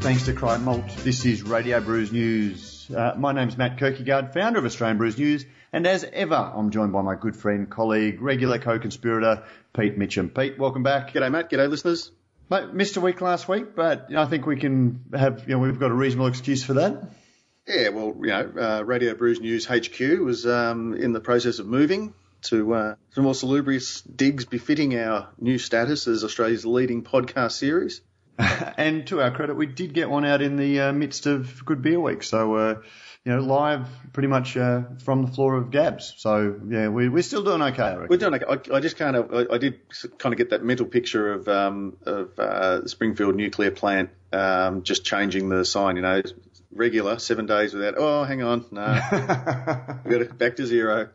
thanks to Cryer Malt. This is Radio Brews News. Uh, my name's Matt Kirkegaard, founder of Australian Brews News, and as ever, I'm joined by my good friend, colleague, regular co-conspirator, Pete Mitcham. Pete, welcome back. G'day, Matt. G'day, listeners. Mate, missed a week last week, but I think we can have, you know, we've got a reasonable excuse for that. Yeah, well, you know, uh, Radio Brews News HQ was um, in the process of moving to uh, some more salubrious digs befitting our new status as Australia's leading podcast series. and to our credit, we did get one out in the uh, midst of Good Beer Week. So, uh, you know, live pretty much uh, from the floor of Gabs. So, yeah, we, we're still doing okay. We're doing okay. I, I just kind of, I, I, did kind of get that mental picture of um, of uh, Springfield nuclear plant um, just changing the sign. You know, regular seven days without. Oh, hang on, no, we got it back to zero.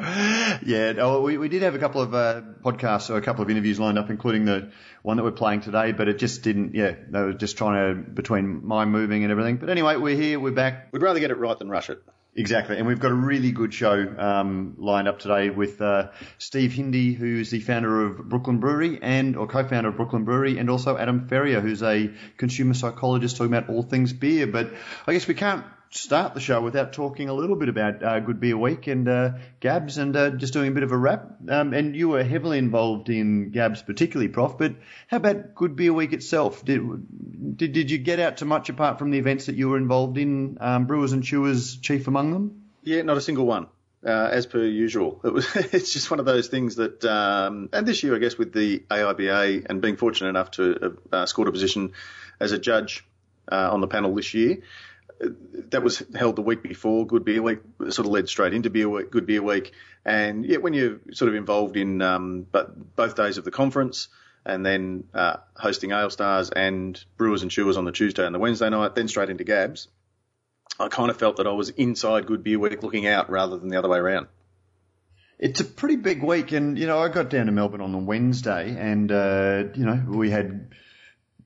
Yeah, we, we did have a couple of uh, podcasts or a couple of interviews lined up, including the one that we're playing today, but it just didn't, yeah, they were just trying to, between my moving and everything. But anyway, we're here, we're back. We'd rather get it right than rush it. Exactly, and we've got a really good show um, lined up today with uh, Steve Hindy, who's the founder of Brooklyn Brewery and or co-founder of Brooklyn Brewery, and also Adam Ferrier, who's a consumer psychologist talking about all things beer. But I guess we can't start the show without talking a little bit about uh, Good Beer Week and uh, Gabs and uh, just doing a bit of a wrap. Um, and you were heavily involved in Gabs, particularly, Prof. But how about Good Beer Week itself? Did did, did you get out to much apart from the events that you were involved in? Um, Brewers and Chewers, chief among them. Yeah, not a single one. Uh, as per usual, it was, it's just one of those things that, um, and this year, I guess, with the AIBA and being fortunate enough to have uh, scored a position as a judge uh, on the panel this year, that was held the week before Good Beer Week, sort of led straight into Beer Week, Good Beer Week. And yet, when you're sort of involved in um, but both days of the conference and then uh, hosting Ale Stars and Brewers and Chewers on the Tuesday and the Wednesday night, then straight into Gabs, I kind of felt that I was inside Good Beer Week looking out rather than the other way around. It's a pretty big week, and you know I got down to Melbourne on the Wednesday, and uh, you know we had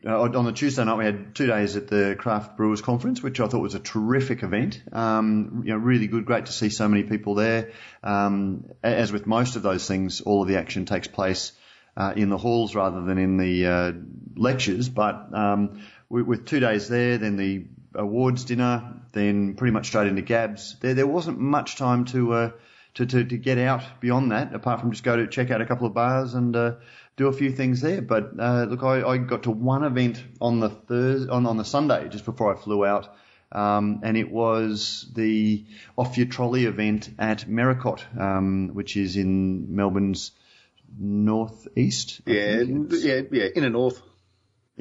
uh, on the Tuesday night, we had two days at the Craft Brewers Conference, which I thought was a terrific event. Um, you know, really good, great to see so many people there. Um, as with most of those things, all of the action takes place uh, in the halls rather than in the uh, lectures. But um, with two days there, then the awards dinner, then pretty much straight into Gabs. There, there wasn't much time to, uh, to, to to get out beyond that, apart from just go to check out a couple of bars and uh, do a few things there. But uh, look, I, I got to one event on the Thursday, on, on the Sunday just before I flew out. Um, and it was the off your trolley event at Merricote, um, which is in Melbourne's northeast. Yeah, yeah, yeah, in the north.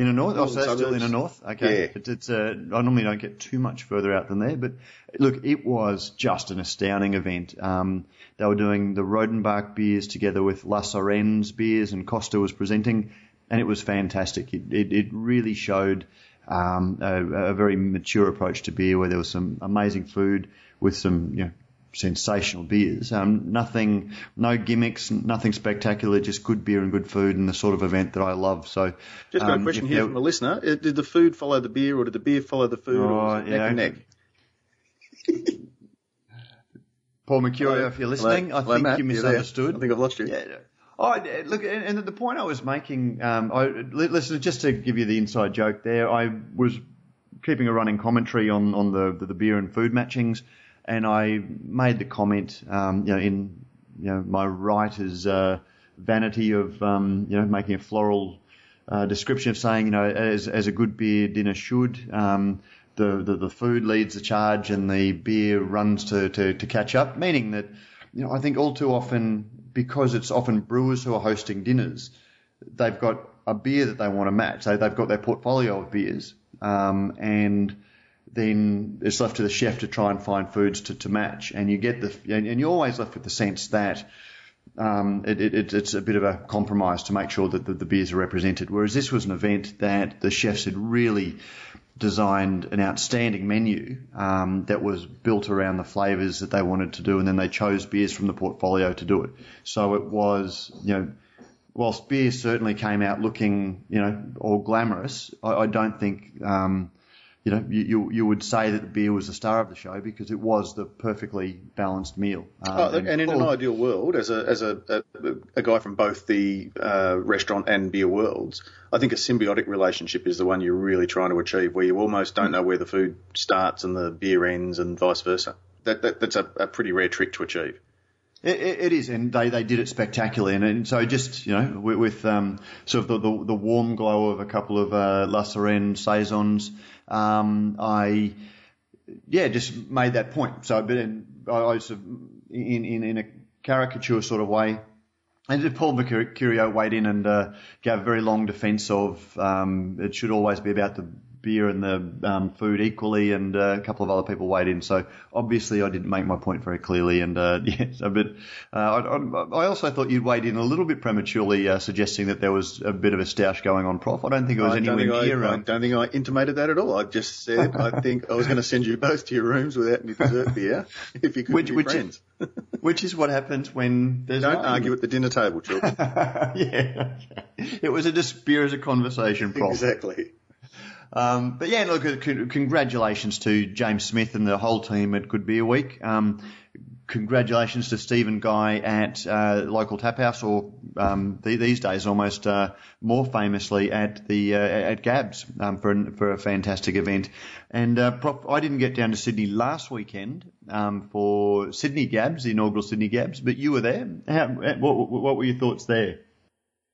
In the north? Oh, so that's still in the north? Okay. Yeah. It's, it's uh, I normally don't get too much further out than there, but look, it was just an astounding event. Um, they were doing the Rodenbach beers together with La Sirène's beers and Costa was presenting and it was fantastic. It, it, it really showed, um, a, a very mature approach to beer where there was some amazing food with some, you know, sensational beers. Um, nothing, no gimmicks, nothing spectacular, just good beer and good food and the sort of event that I love. So, just got um, a question here from a listener: uh, Did the food follow the beer, or did the beer follow the food, oh, or neck and neck? Paul Mercurio, if you're listening, Hello. I Hello, think Matt. you misunderstood. I think I've lost you. Yeah. Oh, look, and the point I was making, um, I, listen, just to give you the inside joke there, I was keeping a running commentary on, on the, the, the beer and food matchings and I made the comment, um, you know, in you know my writer's uh, vanity of um, you know making a floral uh, description of saying, you know, as as a good beer dinner should. Um, the, the, the food leads the charge and the beer runs to, to, to catch up, meaning that, you know, I think all too often, because it's often brewers who are hosting dinners, they've got a beer that they want to match. So they've got their portfolio of beers, um, and then it's left to the chef to try and find foods to, to match. And you get the, and, you're always left with the sense that, um, it, it, it's a bit of a compromise to make sure that the, the, beers are represented. Whereas this was an event that the chefs had really designed an outstanding menu um, that was built around the flavours that they wanted to do, and then they chose beers from the portfolio to do it. So it was, you know, whilst beer certainly came out looking, you know, all glamorous, I, I don't think um, you know, you, you, you would say that the beer was the star of the show because it was the perfectly balanced meal. Um, oh, and, and, in an ideal world, as a as a, a, a guy from both the uh, restaurant and beer worlds, I think a symbiotic relationship is the one you're really trying to achieve, where you almost don't know where the food starts and the beer ends, and vice versa. That, that that's a, a pretty rare trick to achieve. It, it is, and they, they did it spectacularly. And, and so just you know, with, with um, sort of the, the, the, warm glow of a couple of uh, La Sirène saisons, um, I yeah just made that point. So, but in, I, of, in, in in a caricature sort of way. And Paul Mercurio weighed in and uh, gave a very long defence of um, it should always be about the beer and the um, food equally, and uh, a couple of other people weighed in. So obviously, I didn't make my point very clearly, and uh, yeah, a bit. Uh, I, I, also thought you'd weighed in a little bit prematurely, uh, suggesting that there was a bit of a stoush going on, Prof. I don't think it was I anywhere near. I, I don't think I intimated that at all. I just said I think I was going to send you both to your rooms without any dessert beer if you could which, be which friends. Is, which is what happens when there's don't argue at the dinner table, children. yeah, it was a dispirited conversation, Prof. Exactly. Um, but yeah, look, congratulations to James Smith and the whole team at Good Beer Week. Um, congratulations to Stephen Guy at uh, local tap house, or um, the, these days almost uh, more famously at the uh, at Gabs um, for an, for a fantastic event. And uh, prop, I didn't get down to Sydney last weekend um, for Sydney Gabs, the inaugural Sydney Gabs, but you were there. How, what, what were your thoughts there?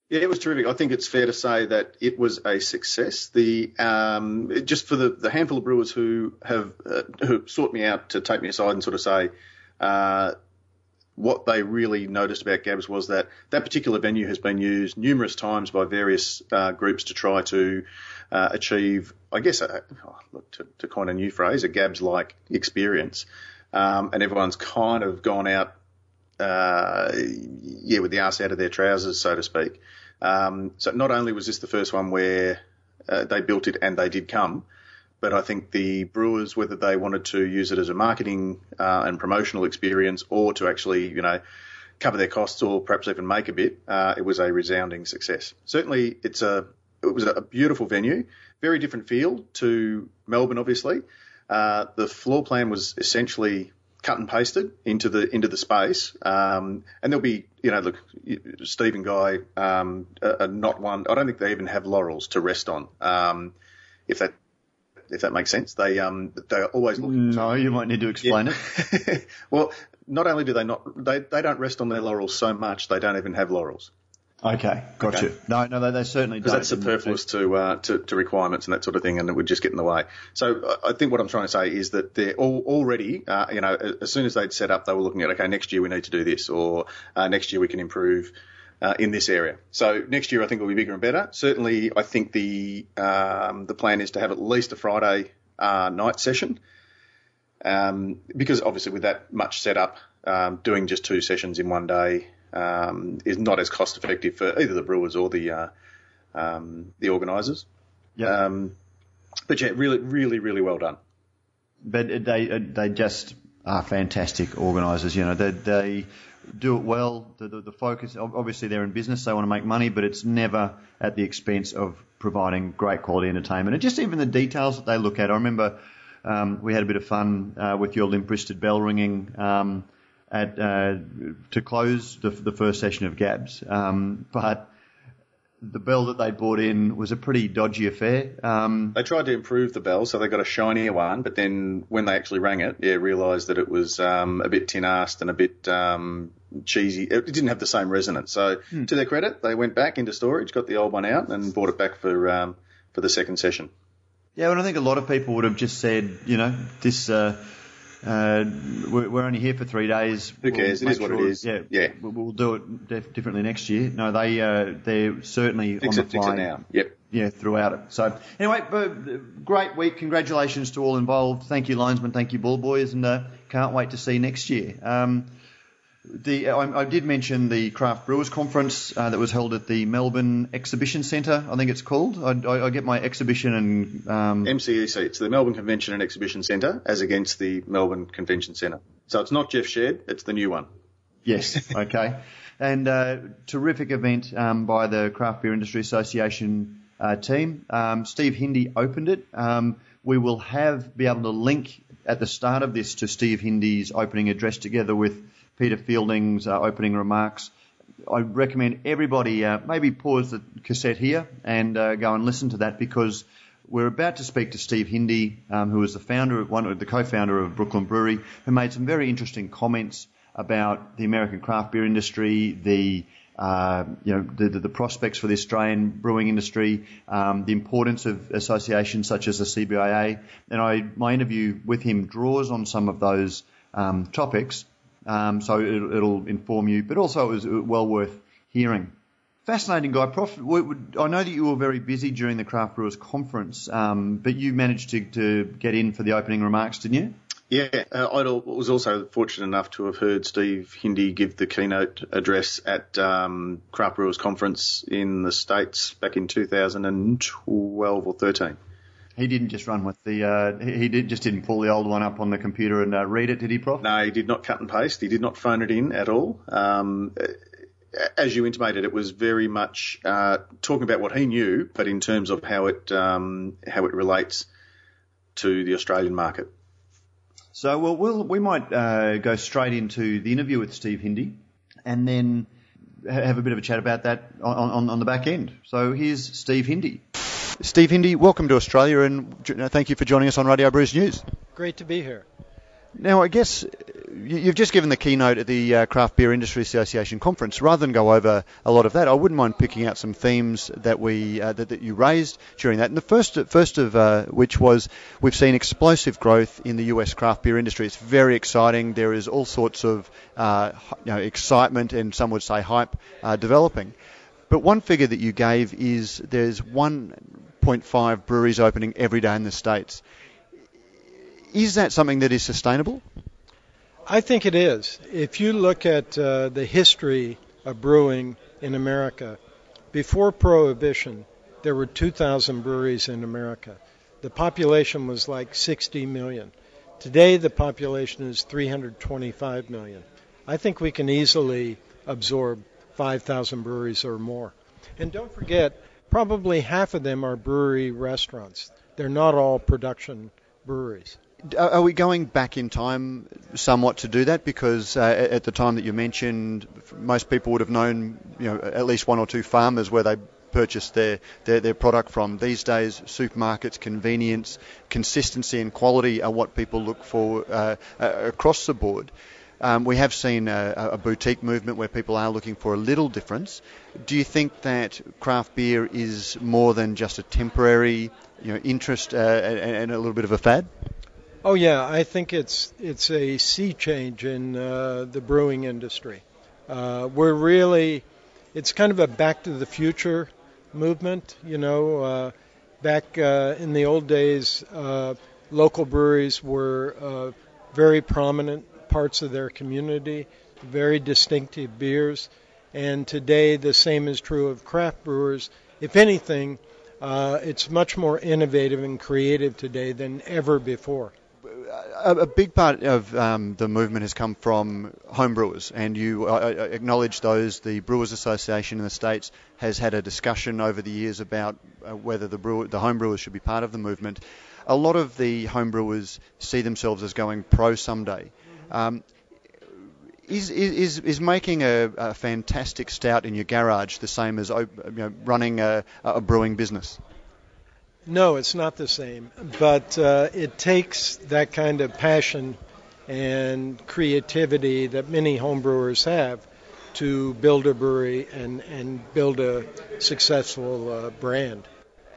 Yeah, it was terrific. I think it's fair to say that it was a success. The um, just for the, the handful of brewers who have uh, who sought me out to take me aside and sort of say uh, what they really noticed about Gabs was that that particular venue has been used numerous times by various uh, groups to try to uh, achieve, I guess, a, oh, look, to, to coin a new phrase, a Gabs-like experience. Um, and everyone's kind of gone out uh, yeah, with the ass out of their trousers, so to speak. Um, so not only was this the first one where uh, they built it and they did come, but I think the brewers, whether they wanted to use it as a marketing uh, and promotional experience or to actually, you know, cover their costs or perhaps even make a bit, uh, it was a resounding success. Certainly, it's a it was a beautiful venue, very different feel to Melbourne, obviously. Uh, the floor plan was essentially cut and pasted into the into the space. Um, and there'll be, you know, look, Steve and Guy um, are not one. I don't think they even have laurels to rest on. Um, if that if that makes sense, they um they're always looking. No, to, you might need to explain yeah. it. well, not only do they not they they don't rest on their laurels so much, they don't even have laurels. Okay, got okay. you. No, no, they, they certainly because that's superfluous to, uh, to, to requirements and that sort of thing, and it would just get in the way. So I think what I'm trying to say is that they're all, already, uh, you know, as soon as they'd set up, they were looking at okay, next year we need to do this, or uh, next year we can improve. Uh, in this area, so next year I think will be bigger and better. Certainly, I think the um, the plan is to have at least a Friday uh, night session, um, because obviously with that much setup, um, doing just two sessions in one day um, is not as cost effective for either the brewers or the uh, um, the organisers. Yeah. Um, but yeah, really, really, really well done. But they they just are fantastic organisers. You know, they they do it well. The, the, the, focus, obviously, they're in business. They want to make money, but it's never at the expense of providing great quality entertainment. And just even the details that they look at. I remember um, we had a bit of fun uh, with your limp-wristed bell ringing. Um, at uh, to close the, the first session of Gabs, um, but the bell that they brought in was a pretty dodgy affair. Um, they tried to improve the bell, so they got a shinier one, but then when they actually rang it, yeah, realised that it was um, a bit tin-assed and a bit um, cheesy. It didn't have the same resonance. So hmm. to their credit, they went back into storage, got the old one out, and brought it back for um, for the second session. Yeah, and I think a lot of people would have just said, you know, this. Uh, uh, we're, we're, only here for three days. Who cares? We'll it is what sure, it is. Yeah, yeah. We'll, do it def- differently next year. No, they uh, they're certainly fix on it, the fly. now. Yep. Yeah, throughout it. So anyway, great week. Congratulations to all involved. Thank you, linesman. Thank you, ball boys, and uh, can't wait to see next year. Um, the I, I, did mention the Craft Brewers Conference uh, that was held at the Melbourne Exhibition Centre. I think it's called. I, I, I get my exhibition and um... MCEC. It's the Melbourne Convention and Exhibition Centre, as against the Melbourne Convention Centre. So it's not Jeff's Shed. It's the new one. Yes. Okay. and uh, terrific event um, by the Craft Beer Industry Association uh, team. Um, Steve Hindy opened it. Um, We will have be able to link at the start of this to Steve Hindy's opening address together with Peter Fielding's uh, opening remarks. I recommend everybody uh, maybe pause the cassette here and uh, go and listen to that because we're about to speak to Steve Hindy, um, who is the founder, of, one of the co-founder of Brooklyn Brewery, who made some very interesting comments about the American craft beer industry, the uh, you know the, the, prospects for the Australian brewing industry, um, the importance of associations such as the CBIA, and I my interview with him draws on some of those um, topics, um, so it, it'll inform you, but also it was well worth hearing. Fascinating guy, Prof. I know that you were very busy during the Craft Brewers Conference, um, but you managed to, to get in for the opening remarks, didn't you? Yeah, uh, I was also fortunate enough to have heard Steve Hindy give the keynote address at um, Craft Brewers Conference in the States back in 2012 or 13. He didn't just run with the. Uh, he did just didn't pull the old one up on the computer and uh, read it, did he, Prof? No, he did not cut and paste. He did not phone it in at all. Um, as you intimated, it was very much uh, talking about what he knew, but in terms of how it um, how it relates to the Australian market. So, well, we'll we might uh, go straight into the interview with Steve Hindy, and then have a bit of a chat about that on, on, on the back end. So, here's Steve Hindy. Steve Hindy, welcome to Australia, and thank you for joining us on Radio Brews News. Great to be here. Now, I guess you've just given the keynote at the uh, Craft Beer Industry Association conference. Rather than go over a lot of that, I wouldn't mind picking out some themes that we uh, that, that, you raised during that. And the first first of uh, which was we've seen explosive growth in the US craft beer industry. It's very exciting. There is all sorts of uh, you know, excitement and some would say hype uh, developing. But one figure that you gave is there's 1.5 breweries opening every day in the states. Is that something that is sustainable? I think it is. If you look at uh, the history of brewing in America, before Prohibition, there were 2,000 breweries in America. The population was like 60 million. Today, the population is 325 million. I think we can easily absorb 5,000 breweries or more. And don't forget, probably half of them are brewery restaurants. They're not all production breweries. Are we going back in time somewhat to do that? Because uh, at the time that you mentioned, most people would have known, you know, at least one or two farmers where they purchased their, their, their product from. These days, supermarkets, convenience, consistency, and quality are what people look for uh, uh, across the board. Um, we have seen a, a, boutique movement where people are looking for a little difference. Do you think that craft beer is more than just a temporary, you know, interest uh, and, and a little bit of a fad? Oh yeah, I think it's it's a sea change in uh, the brewing industry. Uh, we're really, it's kind of a back to the future movement. You know, uh, back uh, in the old days, uh, local breweries were very prominent parts of their community, very distinctive beers, and today the same is true of craft brewers. If anything, it's much more innovative and creative today than ever before a, a big part of um, the movement has come from homebrewers, and you uh, uh, acknowledge those. The Brewers Association in the states has had a discussion over the years about uh, whether the brewer, the homebrewers should be part of the movement. A lot of the homebrewers see themselves as going pro someday. Um, is, is, is making a, a, fantastic stout in your garage the same as you know, running a, a brewing business? No, it's not the same, but uh, it takes that kind of passion and creativity that many homebrewers have to build a brewery and, and build a successful uh, brand.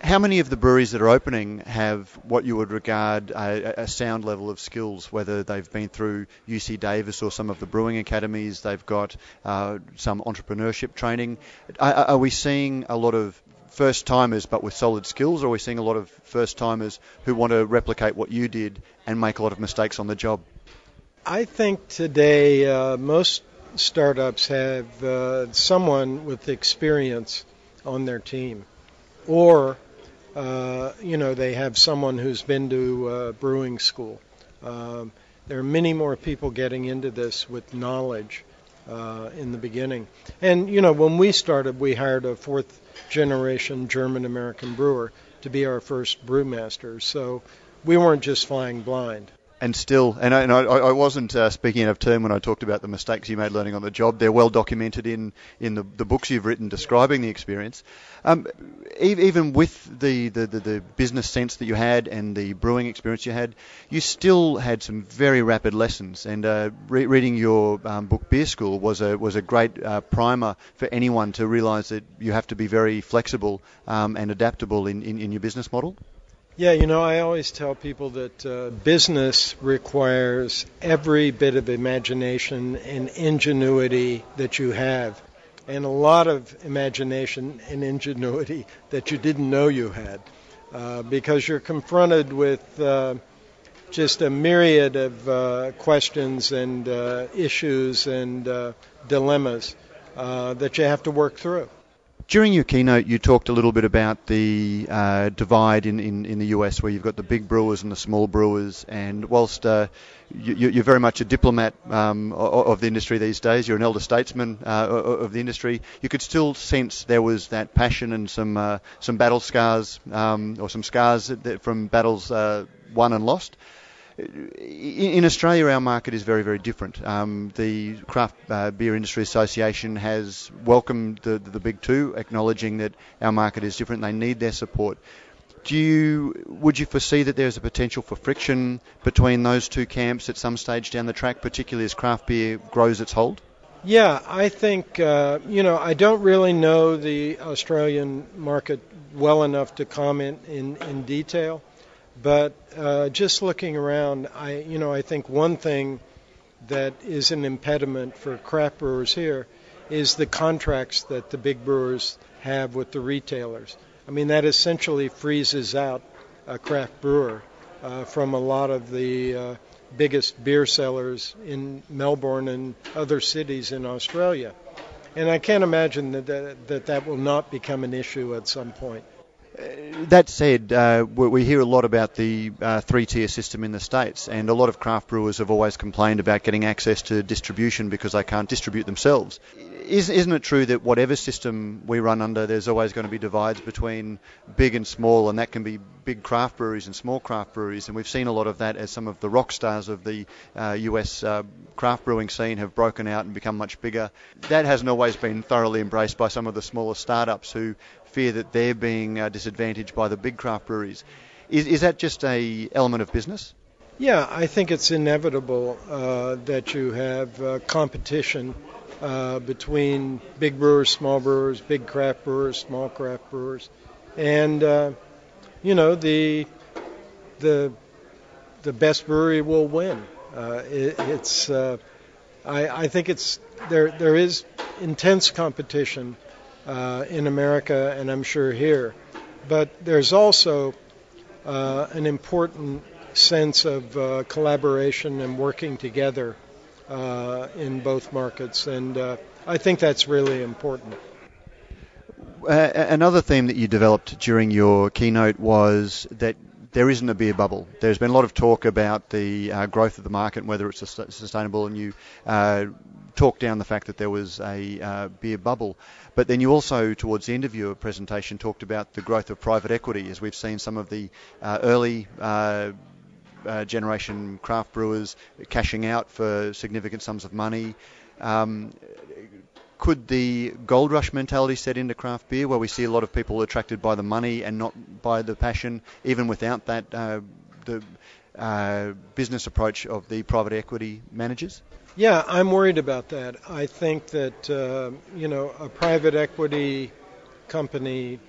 How many of the breweries that are opening have what you would regard a, a, sound level of skills, whether they've been through UC Davis or some of the brewing academies, they've got uh, some entrepreneurship training? Are, are, we seeing a lot of first timers but with solid skills, or are we seeing a lot of first timers who want to replicate what you did and make a lot of mistakes on the job? I think today uh, most startups have uh, someone with experience on their team, or uh, you know they have someone who's been to uh, brewing school. Um, there are many more people getting into this with knowledge uh, in the beginning. And you know, when we started, we hired a fourth generation German American brewer to be our first brewmaster. So we weren't just flying blind and still, and I, and I, I wasn't uh, speaking out of turn when I talked about the mistakes you made learning on the job. They're well documented in, in the, the books you've written describing the experience. Um, even with the, the, the, the, business sense that you had and the brewing experience you had, you still had some very rapid lessons. And uh, re- reading your um, book Beer School was a was a great uh, primer for anyone to realise that you have to be very flexible um, and adaptable in, in, in your business model. Yeah, you know, I always tell people that uh, business requires every bit of imagination and ingenuity that you have, and a lot of imagination and ingenuity that you didn't know you had, uh, because you're confronted with uh, just a myriad of uh, questions and uh, issues and uh, dilemmas that you have to work through. During your keynote, you talked a little bit about the uh, divide in, in, in, the US where you've got the big brewers and the small brewers. And whilst uh, you, are very much a diplomat um, of the industry these days, you're an elder statesman uh, of the industry, you could still sense there was that passion and some, uh, some battle scars um, or some scars from battles uh, won and lost in Australia, our market is very, very different. Um, the Craft uh, Beer Industry Association has welcomed the, the big two, acknowledging that our market is different. They need their support. Do you would you foresee that there's a potential for friction between those two camps at some stage down the track, particularly as craft beer grows its hold? Yeah, I think uh, you know I don't really know the Australian market well enough to comment in in detail. But uh, just looking around, I you know I think one thing that is an impediment for craft brewers here is the contracts that the big brewers have with the retailers. I mean that essentially freezes out a craft brewer uh, from a lot of the uh, biggest beer sellers in Melbourne and other cities in Australia. And I can't imagine that that, that, that will not become an issue at some point that said, uh, we hear a lot about the uh, three-tier system in the states, and a lot of craft brewers have always complained about getting access to distribution because they can't distribute themselves. Isn't it true that whatever system we run under, there's always going to be divides between big and small, and that can be big craft breweries and small craft breweries, and we've seen a lot of that as some of the rock stars of the uh, US uh, craft brewing scene have broken out and become much bigger. That hasn't always been thoroughly embraced by some of the smaller startups who fear that they're being uh, disadvantaged by the big craft breweries. Is, is that just a element of business? Yeah, I think it's inevitable uh, that you have uh, competition uh, between big brewers, small brewers, big craft brewers, small craft brewers, and uh, you know the the the best brewery will win. Uh, it, it's I, I think it's there there is intense competition uh, in America and I'm sure here. But there's also uh, an important sense of uh, collaboration and working together uh, in both markets, and uh, I think that's really important. Uh, another theme that you developed during your keynote was that there isn't a beer bubble. There's been a lot of talk about the uh, growth of the market and whether it's sustainable, and you uh, talked down the fact that there was a uh, beer bubble. But then you also, towards the end of your presentation, talked about the growth of private equity, as we've seen some of the uh, early uh, generation craft brewers cashing out for significant sums of money. Um, could the gold rush mentality set into craft beer, where we see a lot of people attracted by the money and not by the passion, even without that uh, the uh, business approach of the private equity managers? Yeah, I'm worried about that. I think that uh, you know a private equity company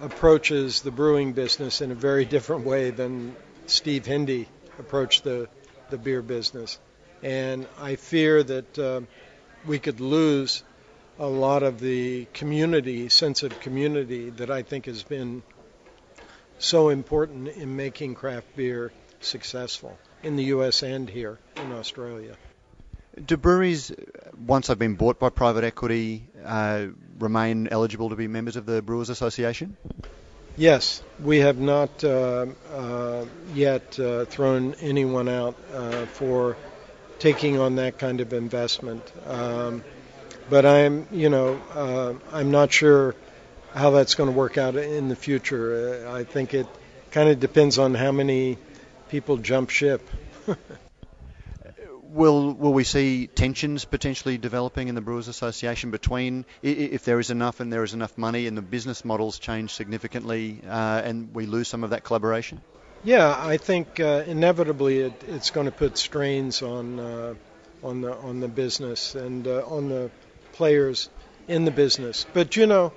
approaches the brewing business in a very different way than Steve Hindy approached the the beer business, and I fear that uh, we could lose a lot of the community sense of community that I think has been so important in making craft beer successful in the U.S. and here in Australia. Do breweries, once they've been bought by private equity, uh, remain eligible to be members of the Brewers Association? Yes, we have not uh, uh, yet uh, thrown anyone out uh, for taking on that kind of investment. Um, but I'm, you know, uh, I'm not sure how that's going to work out in the future. I think it kind of depends on how many people jump ship. will will we see tensions potentially developing in the Brewers Association between if there is enough and there is enough money and the business models change significantly uh, and we lose some of that collaboration? Yeah, I think uh, inevitably it, it's going to put strains on uh, on the on the business and uh, on the players in the business. But you know,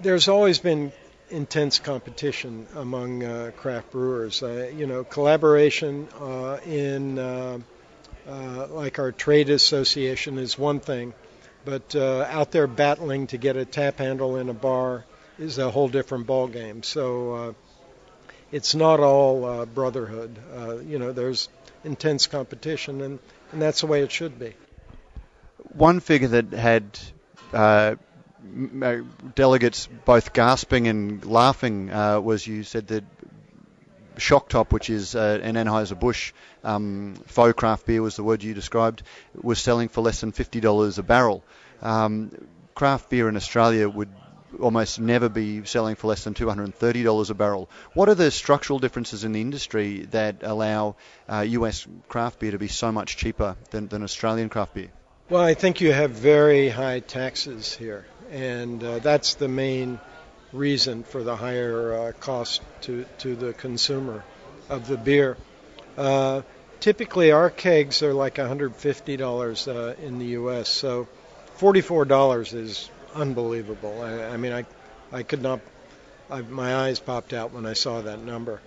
there's always been intense competition among uh, craft brewers. Uh, you know, collaboration uh, in uh, uh, like our trade association is one thing, but out there battling to get a tap handle in a bar is a whole different ballgame. So it's not all brotherhood. you know, there's intense competition, and, and that's the way it should be. One figure that had delegates both gasping and laughing uh, was you said that Shock Top, which is uh, an Anheuser-Busch um, faux craft beer, was the word you described, was selling for less than $50 a barrel. Um, craft beer in Australia would almost never be selling for less than $230 a barrel. What are the structural differences in the industry that allow uh, US craft beer to be so much cheaper than, than Australian craft beer? Well, I think you have very high taxes here and uh, that's the main reason for the higher uh, cost to, to the consumer of the beer. Uh, typically, our kegs are like $150 uh, in the U.S., so $44 is unbelievable. I, I mean, I, I could not, I, my eyes popped out when I saw that number.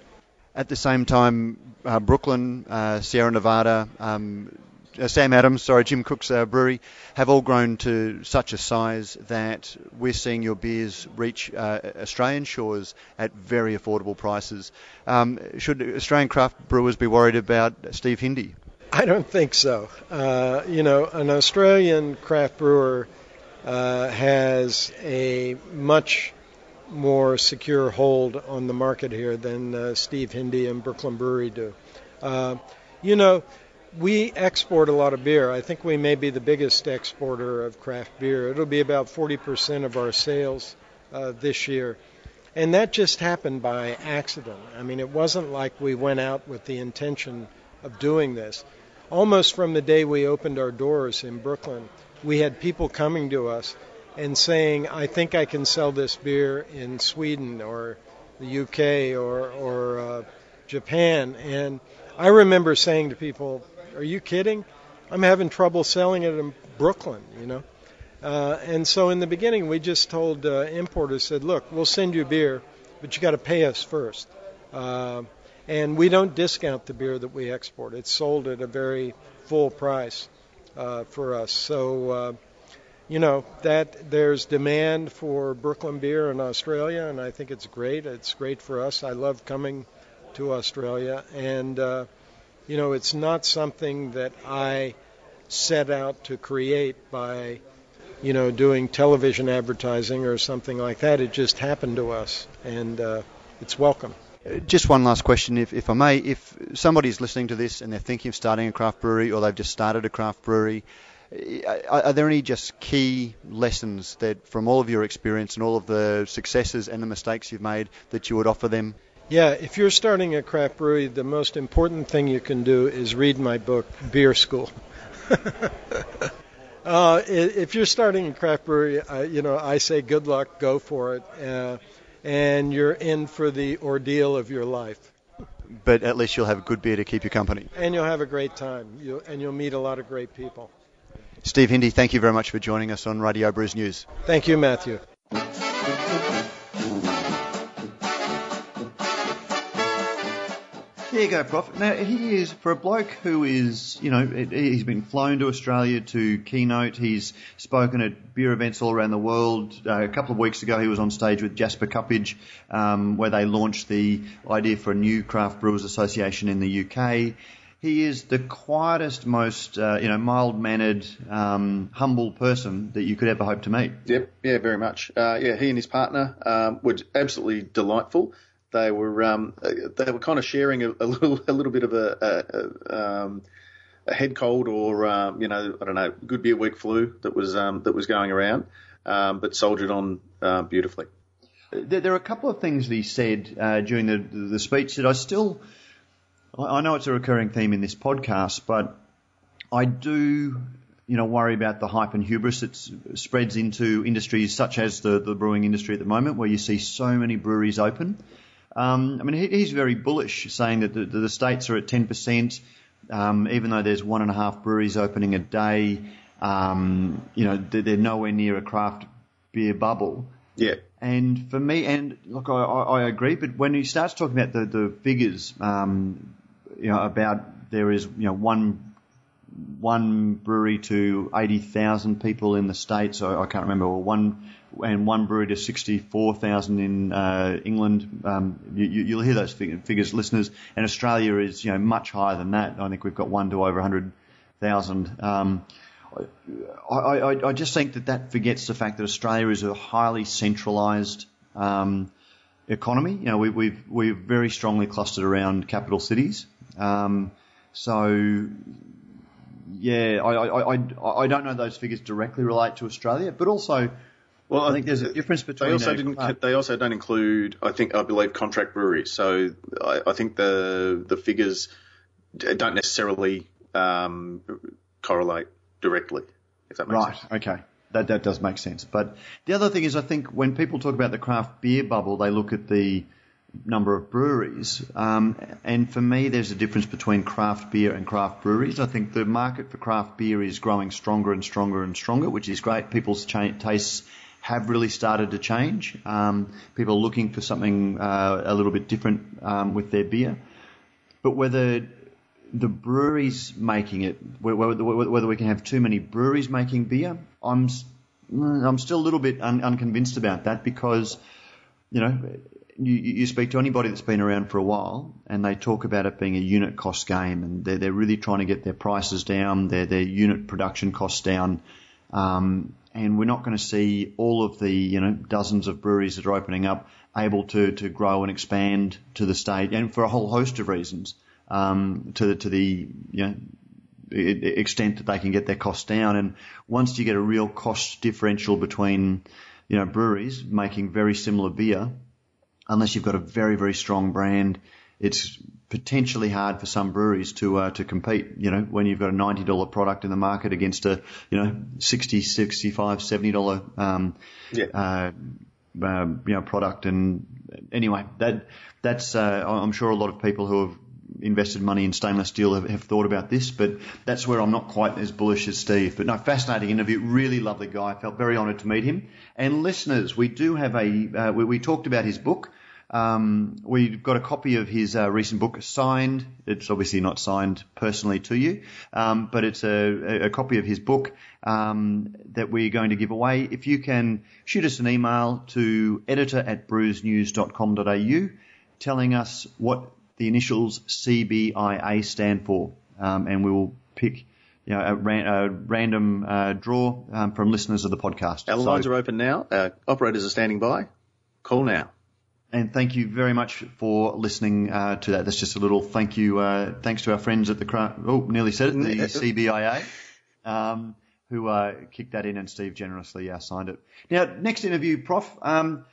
At the same time, uh, Brooklyn, uh, Sierra Nevada, um, uh, Sam Adams, sorry, Jim Koch's uh, brewery, have all grown to such a size that we're seeing your beers reach uh, Australian shores at very affordable prices. Um, should Australian craft brewers be worried about Steve Hindy? I don't think so. Uh, you know, an Australian craft brewer uh, has a much more secure hold on the market here than uh, Steve Hindy and Brooklyn Brewery do. you know, we export a lot of beer. I think we may be the biggest exporter of craft beer. It'll be about 40% of our sales uh, this year. And that just happened by accident. I mean, it wasn't like we went out with the intention of doing this. Almost from the day we opened our doors in Brooklyn, we had people coming to us and saying, I think I can sell this beer in Sweden or the UK or, or uh, Japan. And I remember saying to people, are you kidding? I'm having trouble selling it in Brooklyn, you know. Uh, and so in the beginning, we just told uh, importers, said, look, we'll send you beer, but you got to pay us first. Uh, and we don't discount the beer that we export. It's sold at a very full price uh, for us. So, uh, you know, that there's demand for Brooklyn beer in Australia, and I think it's great. It's great for us. I love coming to Australia, and uh, you know, it's not something that I set out to create by, you know, doing television advertising or something like that. It just happened to us, and uh, it's welcome. Just one last question, if, if I may. If somebody's listening to this and they're thinking of starting a craft brewery or they've just started a craft brewery, are, are there any just key lessons that from all of your experience and all of the successes and the mistakes you've made that you would offer them? Yeah, if you're starting a craft brewery, the most important thing you can do is read my book, Beer School. uh, if you're starting a craft brewery, uh, you know, I say good luck, go for it, uh, and you're in for the ordeal of your life. But at least you'll have good beer to keep you company. And you'll have a great time, you and you'll meet a lot of great people. Steve Hindy, thank you very much for joining us on Radio Brews News. Thank you, Matthew. There you go, Prof. Now, he is, for a bloke who is, you know, he's been flown to Australia to keynote. He's spoken at beer events all around the world. Uh, a couple of weeks ago, he was on stage with Jasper Cuppaidge, um, where they launched the idea for a new craft brewers association in the UK. He is the quietest, most, uh, you know, mild-mannered, um, humble person that you could ever hope to meet. Yep, yeah, very much. Uh, yeah, he and his partner um, were absolutely delightful they were um, they were kind of sharing a, a little a little bit of a, a, um, a head cold or um, you know I don't know good beer week flu that was um, that was going around, um, but soldiered on uh, beautifully. there, there, are a couple of things that he said uh, during the, the speech that I still, I know it's a recurring theme in this podcast, but I do, you know, worry about the hype and hubris that spreads into industries such as the, the brewing industry at the moment, where you see so many breweries open. Um, I mean, he, he's very bullish, saying that the, the states are at 10%, um, even though there's one and a half breweries opening a day. Um, you know, they're, they're nowhere near a craft beer bubble. Yeah. And for me, and look, I, I, agree, but when he starts talking about the, the figures, um, you know, about there is, you know, one one brewery to 80,000 people in the States, I, I can't remember, or one, and one brewery to 64,000 in uh, England. Um, you, will hear those figures, listeners. And Australia is, you know, much higher than that. I think we've got one to over 100,000. Um, I, I, I, just think that that forgets the fact that Australia is a highly centralised um, economy. You know, we, we've we're very strongly clustered around capital cities. Um, so, yeah, I, I, I, I don't know those figures directly relate to Australia, but also. Well, I think there's a difference between. They also didn't. Uh, they also don't include. I think I believe contract breweries. So I, I think the the figures don't necessarily um, correlate directly, if that makes right, sense. Right, okay. That, that does make sense. But the other thing is, I think when people talk about the craft beer bubble, they look at the number of breweries. Um, and for me, there's a difference between craft beer and craft breweries. I think the market for craft beer is growing stronger and stronger and stronger, which is great. People's cha- tastes have really started to change. Um, people are looking for something uh, a little bit different um, with their beer. But whether the breweries making it, whether we can have too many breweries making beer, I'm I'm still a little bit un, unconvinced about that because, you know, you, you speak to anybody that's been around for a while and they talk about it being a unit cost game and they're, they're really trying to get their prices down, their, their unit production costs down. Um, and we're not going to see all of the, you know, dozens of breweries that are opening up able to, to grow and expand to the state and for a whole host of reasons um, to the to the you know extent that they can get their costs down. And once you get a real cost differential between you know breweries making very similar beer, unless you've got a very very strong brand, it's potentially hard for some breweries to uh, to compete. You know, when you've got a ninety dollar product in the market against a you know 60 65 70 dollar um, yeah. uh, uh, you know product. And anyway, that that's uh, I'm sure a lot of people who have invested money in stainless steel have, have, thought about this, but that's where I'm not quite as bullish as Steve. But no, fascinating interview, really lovely guy. I felt very honoured to meet him. And listeners, we do have a, uh, we, we, talked about his book. Um, we've got a copy of his uh, recent book signed. It's obviously not signed personally to you, um, but it's a, a, copy of his book um, that we're going to give away. If you can shoot us an email to editor at brewsnews.com.au telling us what the initials CBIA stand for, um, and we will pick you know, a, ran, a random uh, draw um, from listeners of the podcast. Our so, lines are open now. Uh, operators are standing by. Call now. And thank you very much for listening uh, to that. That's just a little thank you. Uh, thanks to our friends at the oh, nearly said it, the CBIA, um, who uh, kicked that in, and Steve generously uh, signed it. Now, next interview, Prof. Um,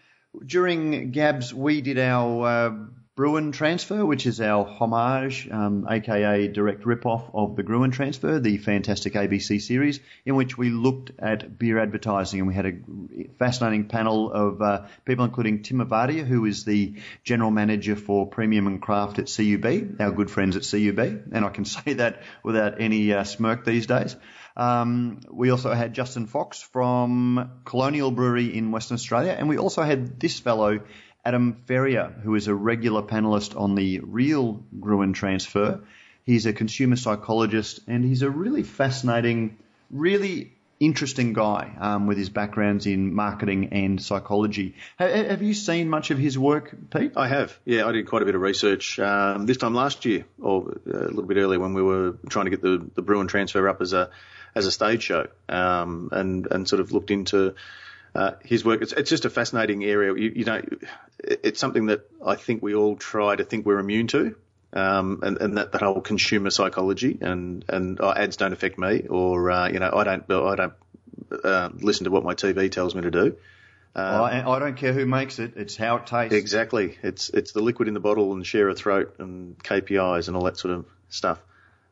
during Gabs, we did our Gruen Transfer, which is our homage, um, aka direct rip-off of the Gruen Transfer, the fantastic ABC series, in which we looked at beer advertising and we had a fascinating panel of uh, people, including Tim Avadia, who is the general manager for premium and craft at CUB, our good friends at CUB, and I can say that without any uh, smirk these days. Um, we also had Justin Fox from Colonial Brewery in Western Australia, and we also had this fellow Adam Ferrier, who is a regular panelist on the real Gruen transfer. He's a consumer psychologist and he's a really fascinating, really interesting guy um, with his backgrounds in marketing and psychology. Have, have, you seen much of his work, Pete? I have. Yeah, I did quite a bit of research um, this time last year, or a little bit earlier when we were trying to get the the Bruen transfer up as a as a stage show, um, and and sort of looked into uh, his work. It's, it's, just a fascinating area. You, you, know, it's something that I think we all try to think we're immune to, um, and, and that, that whole consumer psychology and and oh, ads don't affect me, or uh, you know, I don't I don't uh, listen to what my TV tells me to do. Uh, I, I, don't care who makes it; it's how it tastes. Exactly. It's it's the liquid in the bottle and share a throat and KPIs and all that sort of stuff.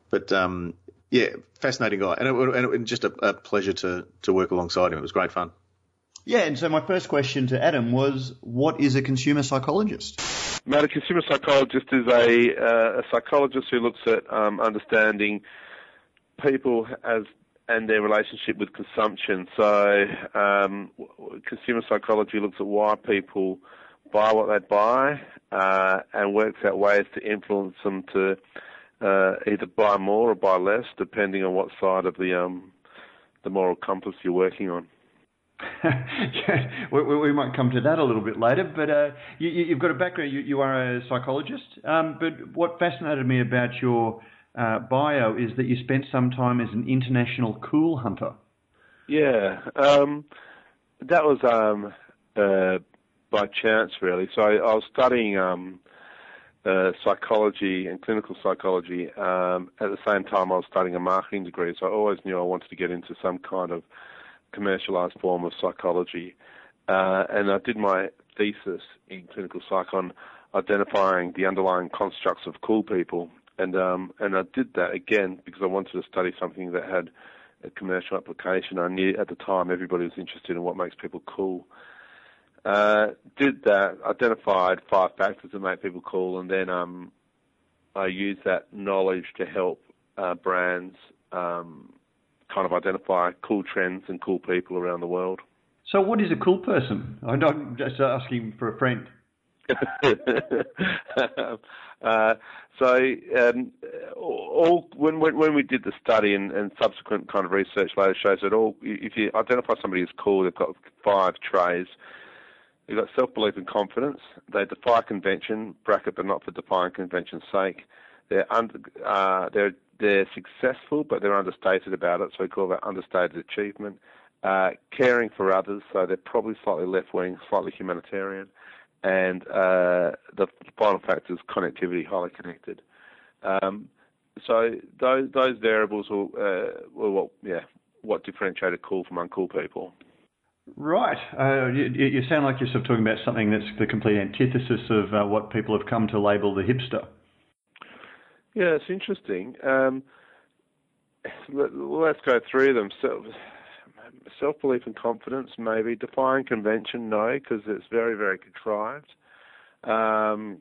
But um, yeah, fascinating guy, and it, and it, just a, a pleasure to to work alongside him. It was great fun. Yeah, and so my first question to Adam was, what is a consumer psychologist? Matt, a consumer psychologist is a, uh, a psychologist who looks at um, understanding people as and their relationship with consumption. So, um, consumer psychology looks at why people buy what they buy uh, and works out ways to influence them to uh, either buy more or buy less, depending on what side of the um, the moral compass you're working on. yeah, we, we, might come to that a little bit later, but uh, you, have got a background. You, you are a psychologist, um, but what fascinated me about your uh, bio is that you spent some time as an international cool hunter. Yeah, um, that was um, uh, by chance, really. So I, I was studying um, uh, psychology and clinical psychology um, at the same time I was studying a marketing degree. So I always knew I wanted to get into some kind of commercialized form of psychology. Uh, and I did my thesis in clinical psych on identifying the underlying constructs of cool people. And, um, and I did that again because I wanted to study something that had a commercial application. I knew at the time everybody was interested in what makes people cool. Uh, did that, identified five factors that make people cool, and then um, I used that knowledge to help uh, brands um, kind of identify cool trends and cool people around the world. So, what is a cool person? I'm just asking for a friend. uh, so, um, all when, when, when we did the study and, and, subsequent kind of research later shows that all if you identify somebody as cool, they've got five traits. They've got self-belief and confidence. They defy convention, bracket, but not for defying convention's sake. They're under, uh, they're they're successful, but they're understated about it, so we call that understated achievement. Uh, caring for others, so they're probably slightly left wing, slightly humanitarian. And uh, the final factor is connectivity, highly connected. Um, so those those variables were, uh, what yeah what differentiated cool from uncool people. Right. Uh, you, you, sound like you're sort of talking about something that's the complete antithesis of uh, what people have come to label the hipster. Yeah, it's interesting. Um, let, us go through them. So, self belief and confidence, maybe. Defying convention, no, because it's very, very contrived. Um,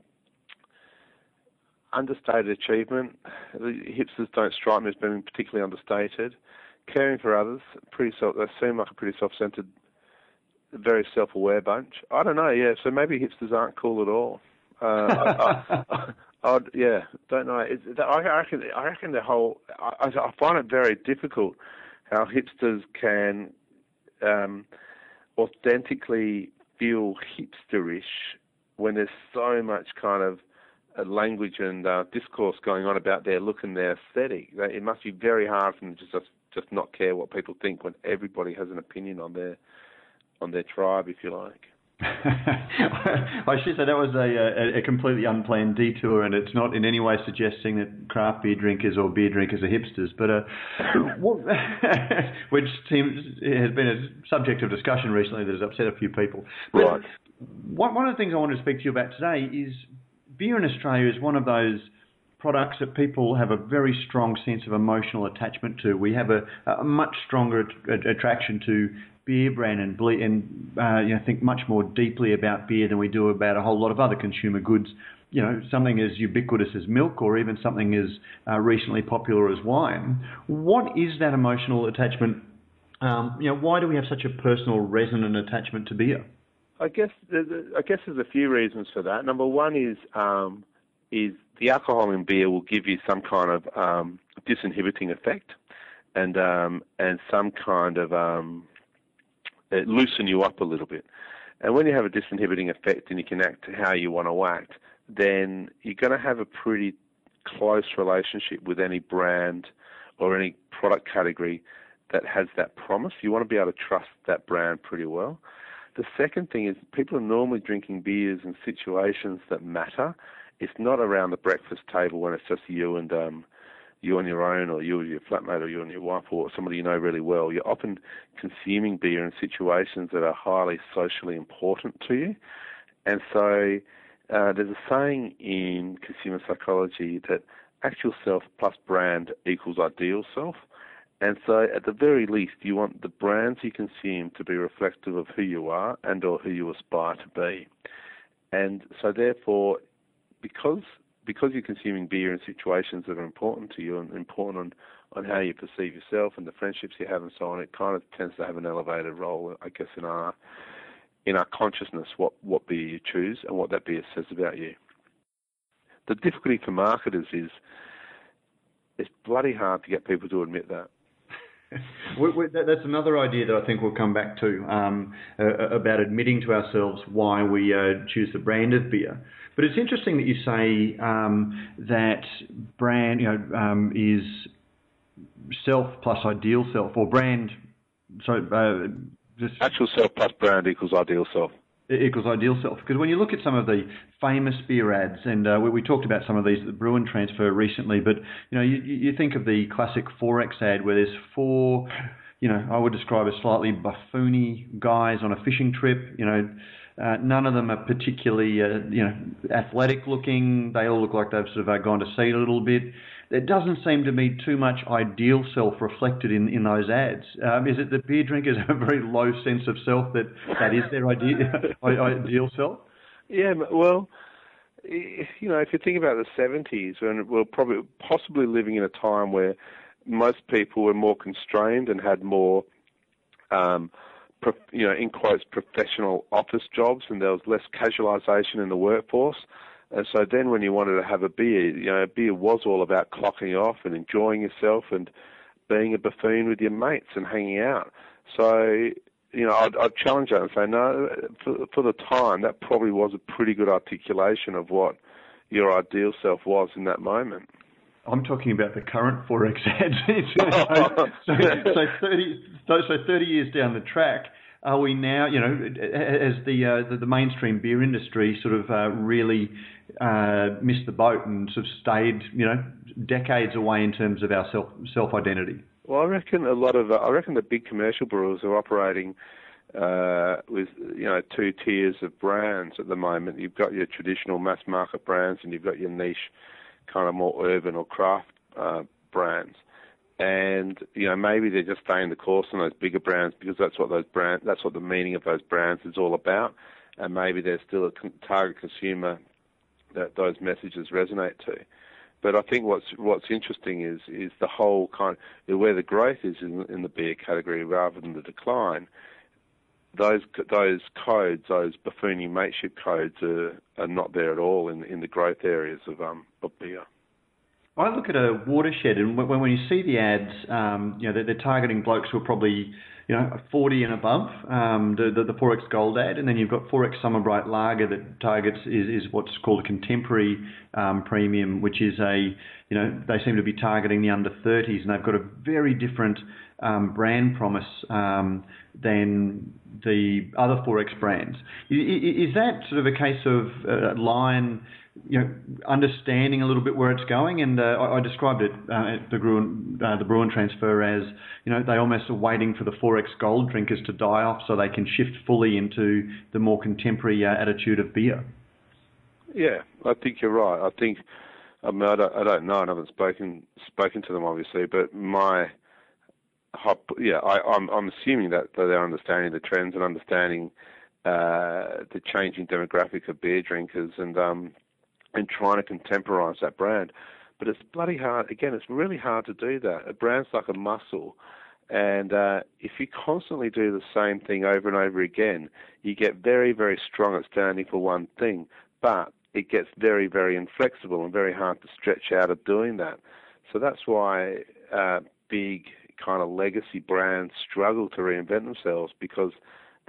understated achievement. The hipsters don't strike me as being particularly understated. Caring for others, pretty self. They seem like a pretty self-centered, very self-aware bunch. I don't know. Yeah, so maybe hipsters aren't cool at all. Uh, I, I, Oh yeah, don't know. It's, I reckon. I reckon the whole. I, I find it very difficult how hipsters can um, authentically feel hipsterish when there's so much kind of uh, language and uh, discourse going on about their look and their aesthetic. It must be very hard for them to just just not care what people think when everybody has an opinion on their on their tribe, if you like. I should say that was a, a, a, completely unplanned detour, and it's not in any way suggesting that craft beer drinkers or beer drinkers are hipsters, but uh, which seems has been a subject of discussion recently that has upset a few people. But right. One, one of the things I want to speak to you about today is beer in Australia is one of those products that people have a very strong sense of emotional attachment to. We have a, a much stronger attraction to beer brand and, ble- and uh, you know, think much more deeply about beer than we do about a whole lot of other consumer goods. You know, something as ubiquitous as milk or even something as uh, recently popular as wine. What is that emotional attachment? Um, you know, why do we have such a personal, resonant attachment to beer? I guess I guess there's a few reasons for that. Number one is um, is the alcohol in beer will give you some kind of um, disinhibiting effect, and um, and some kind of um, it loosen you up a little bit. And when you have a disinhibiting effect and you can act how you want to act, then you're going to have a pretty close relationship with any brand or any product category that has that promise. You want to be able to trust that brand pretty well. The second thing is people are normally drinking beers in situations that matter. It's not around the breakfast table when it's just you and um, you on your own, or you and your flatmate, or you and your wife, or somebody you know really well, you're often consuming beer in situations that are highly socially important to you. And so uh, there's a saying in consumer psychology that actual self plus brand equals ideal self. And so, at the very least, you want the brands you consume to be reflective of who you are and or who you aspire to be. And so, therefore, because because you're consuming beer in situations that are important to you and important on, on how you perceive yourself and the friendships you have and so on, it kind of tends to have an elevated role, I guess, in our in our consciousness what, what beer you choose and what that beer says about you. The difficulty for marketers is it's bloody hard to get people to admit that. that's another idea that I think we'll come back to um, uh, about admitting to ourselves why we uh, choose the brand of beer. But it's interesting that you say um, that brand, you know, um, is self plus ideal self, or brand. So uh, just actual self plus brand equals ideal self. Equals ideal self. Because when you look at some of the famous beer ads, and uh, we, we, talked about some of these at the Bruin transfer recently, but you know, you, you think of the classic XXXX ad where there's four, you know, I would describe as slightly buffoony guys on a fishing trip. You know, uh, none of them are particularly, uh, you know, athletic looking. They all look like they've sort of uh, gone to seed a little bit there doesn't seem to be too much ideal self reflected in, in those ads. Um, is it that beer drinkers have a very low sense of self that that is their idea, ideal self? Yeah, well, you know, if you think about the 70s, when we're probably possibly living in a time where most people were more constrained and had more, um, you know, in quotes, professional office jobs, and there was less casualisation in the workforce. And so then when you wanted to have a beer, you know, beer was all about clocking off and enjoying yourself and being a buffoon with your mates and hanging out. So, you know, I'd, I'd challenge that and say, no, for, for the time, that probably was a pretty good articulation of what your ideal self was in that moment. I'm talking about the current XXXX ads. so, so, so, 30, so, so 30 years down the track, are we now, you know, as the uh, the, the, mainstream beer industry sort of uh, really uh, missed the boat and sort of stayed, you know, decades away in terms of our self self identity? Well, I reckon a lot of I reckon the big commercial brewers are operating uh, with you know two tiers of brands at the moment. You've got your traditional mass market brands, and you've got your niche, kind of more urban or craft uh, brands. And you know maybe they're just staying the course on those bigger brands because that's what those brands that's what the meaning of those brands is all about. And maybe there's still a target consumer that those messages resonate to. But I think what's what's interesting is is the whole kind of, where the growth is in, in the beer category rather than the decline. Those those codes, those buffoony mateship codes, are, are not there at all in in the growth areas of um of beer. I look at a watershed, and when, when you see the ads, um, you know they're, they're targeting blokes who are probably you know, 40 and above, um, the, the, the 4X Gold ad, and then you've got 4X Summer Bright Lager that targets is, is what's called a contemporary um, premium, which is a, you know, they seem to be targeting the under 30s, and they've got a very different um, brand promise um, than the other 4X brands. Is, is that sort of a case of uh, line? You know, understanding a little bit where it's going. And uh, I, I, described it uh, the Bruin, uh, the Bruin transfer as, you know, they almost are waiting for the 4X gold drinkers to die off so they can shift fully into the more contemporary uh, attitude of beer. Yeah, I think you're right. I think, I mean, I don't, I don't know. I haven't spoken spoken to them obviously, but my, yeah, I, I'm I'm assuming that, that they're understanding the trends and understanding uh, the changing demographic of beer drinkers and um, and trying to contemporize that brand. But it's bloody hard. Again, it's really hard to do that. A brand's like a muscle. And uh, if you constantly do the same thing over and over again, you get very, very strong at standing for one thing. But it gets very, very inflexible and very hard to stretch out of doing that. So that's why uh, big kind of legacy brands struggle to reinvent themselves because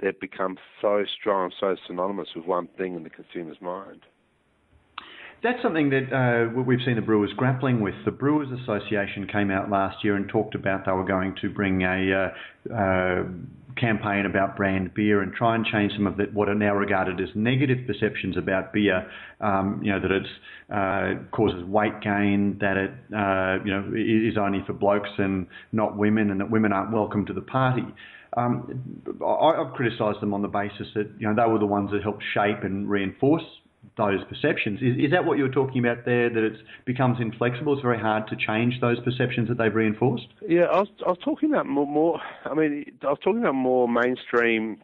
they've become so strong, so synonymous with one thing in the consumer's mind. That's something that uh, we've seen the brewers grappling with. The Brewers Association came out last year and talked about they were going to bring a uh, uh, campaign about brand beer and try and change some of the, what are now regarded as negative perceptions about beer. Um, you know that it uh, causes weight gain, that it uh, you know is only for blokes and not women, and that women aren't welcome to the party. Um, I, I've criticised them on the basis that you know they were the ones that helped shape and reinforce those perceptions. Is, is that what you were talking about there? That it becomes inflexible. It's very hard to change those perceptions that they've reinforced. Yeah, I was I was talking about more. more I mean, I was talking about more mainstream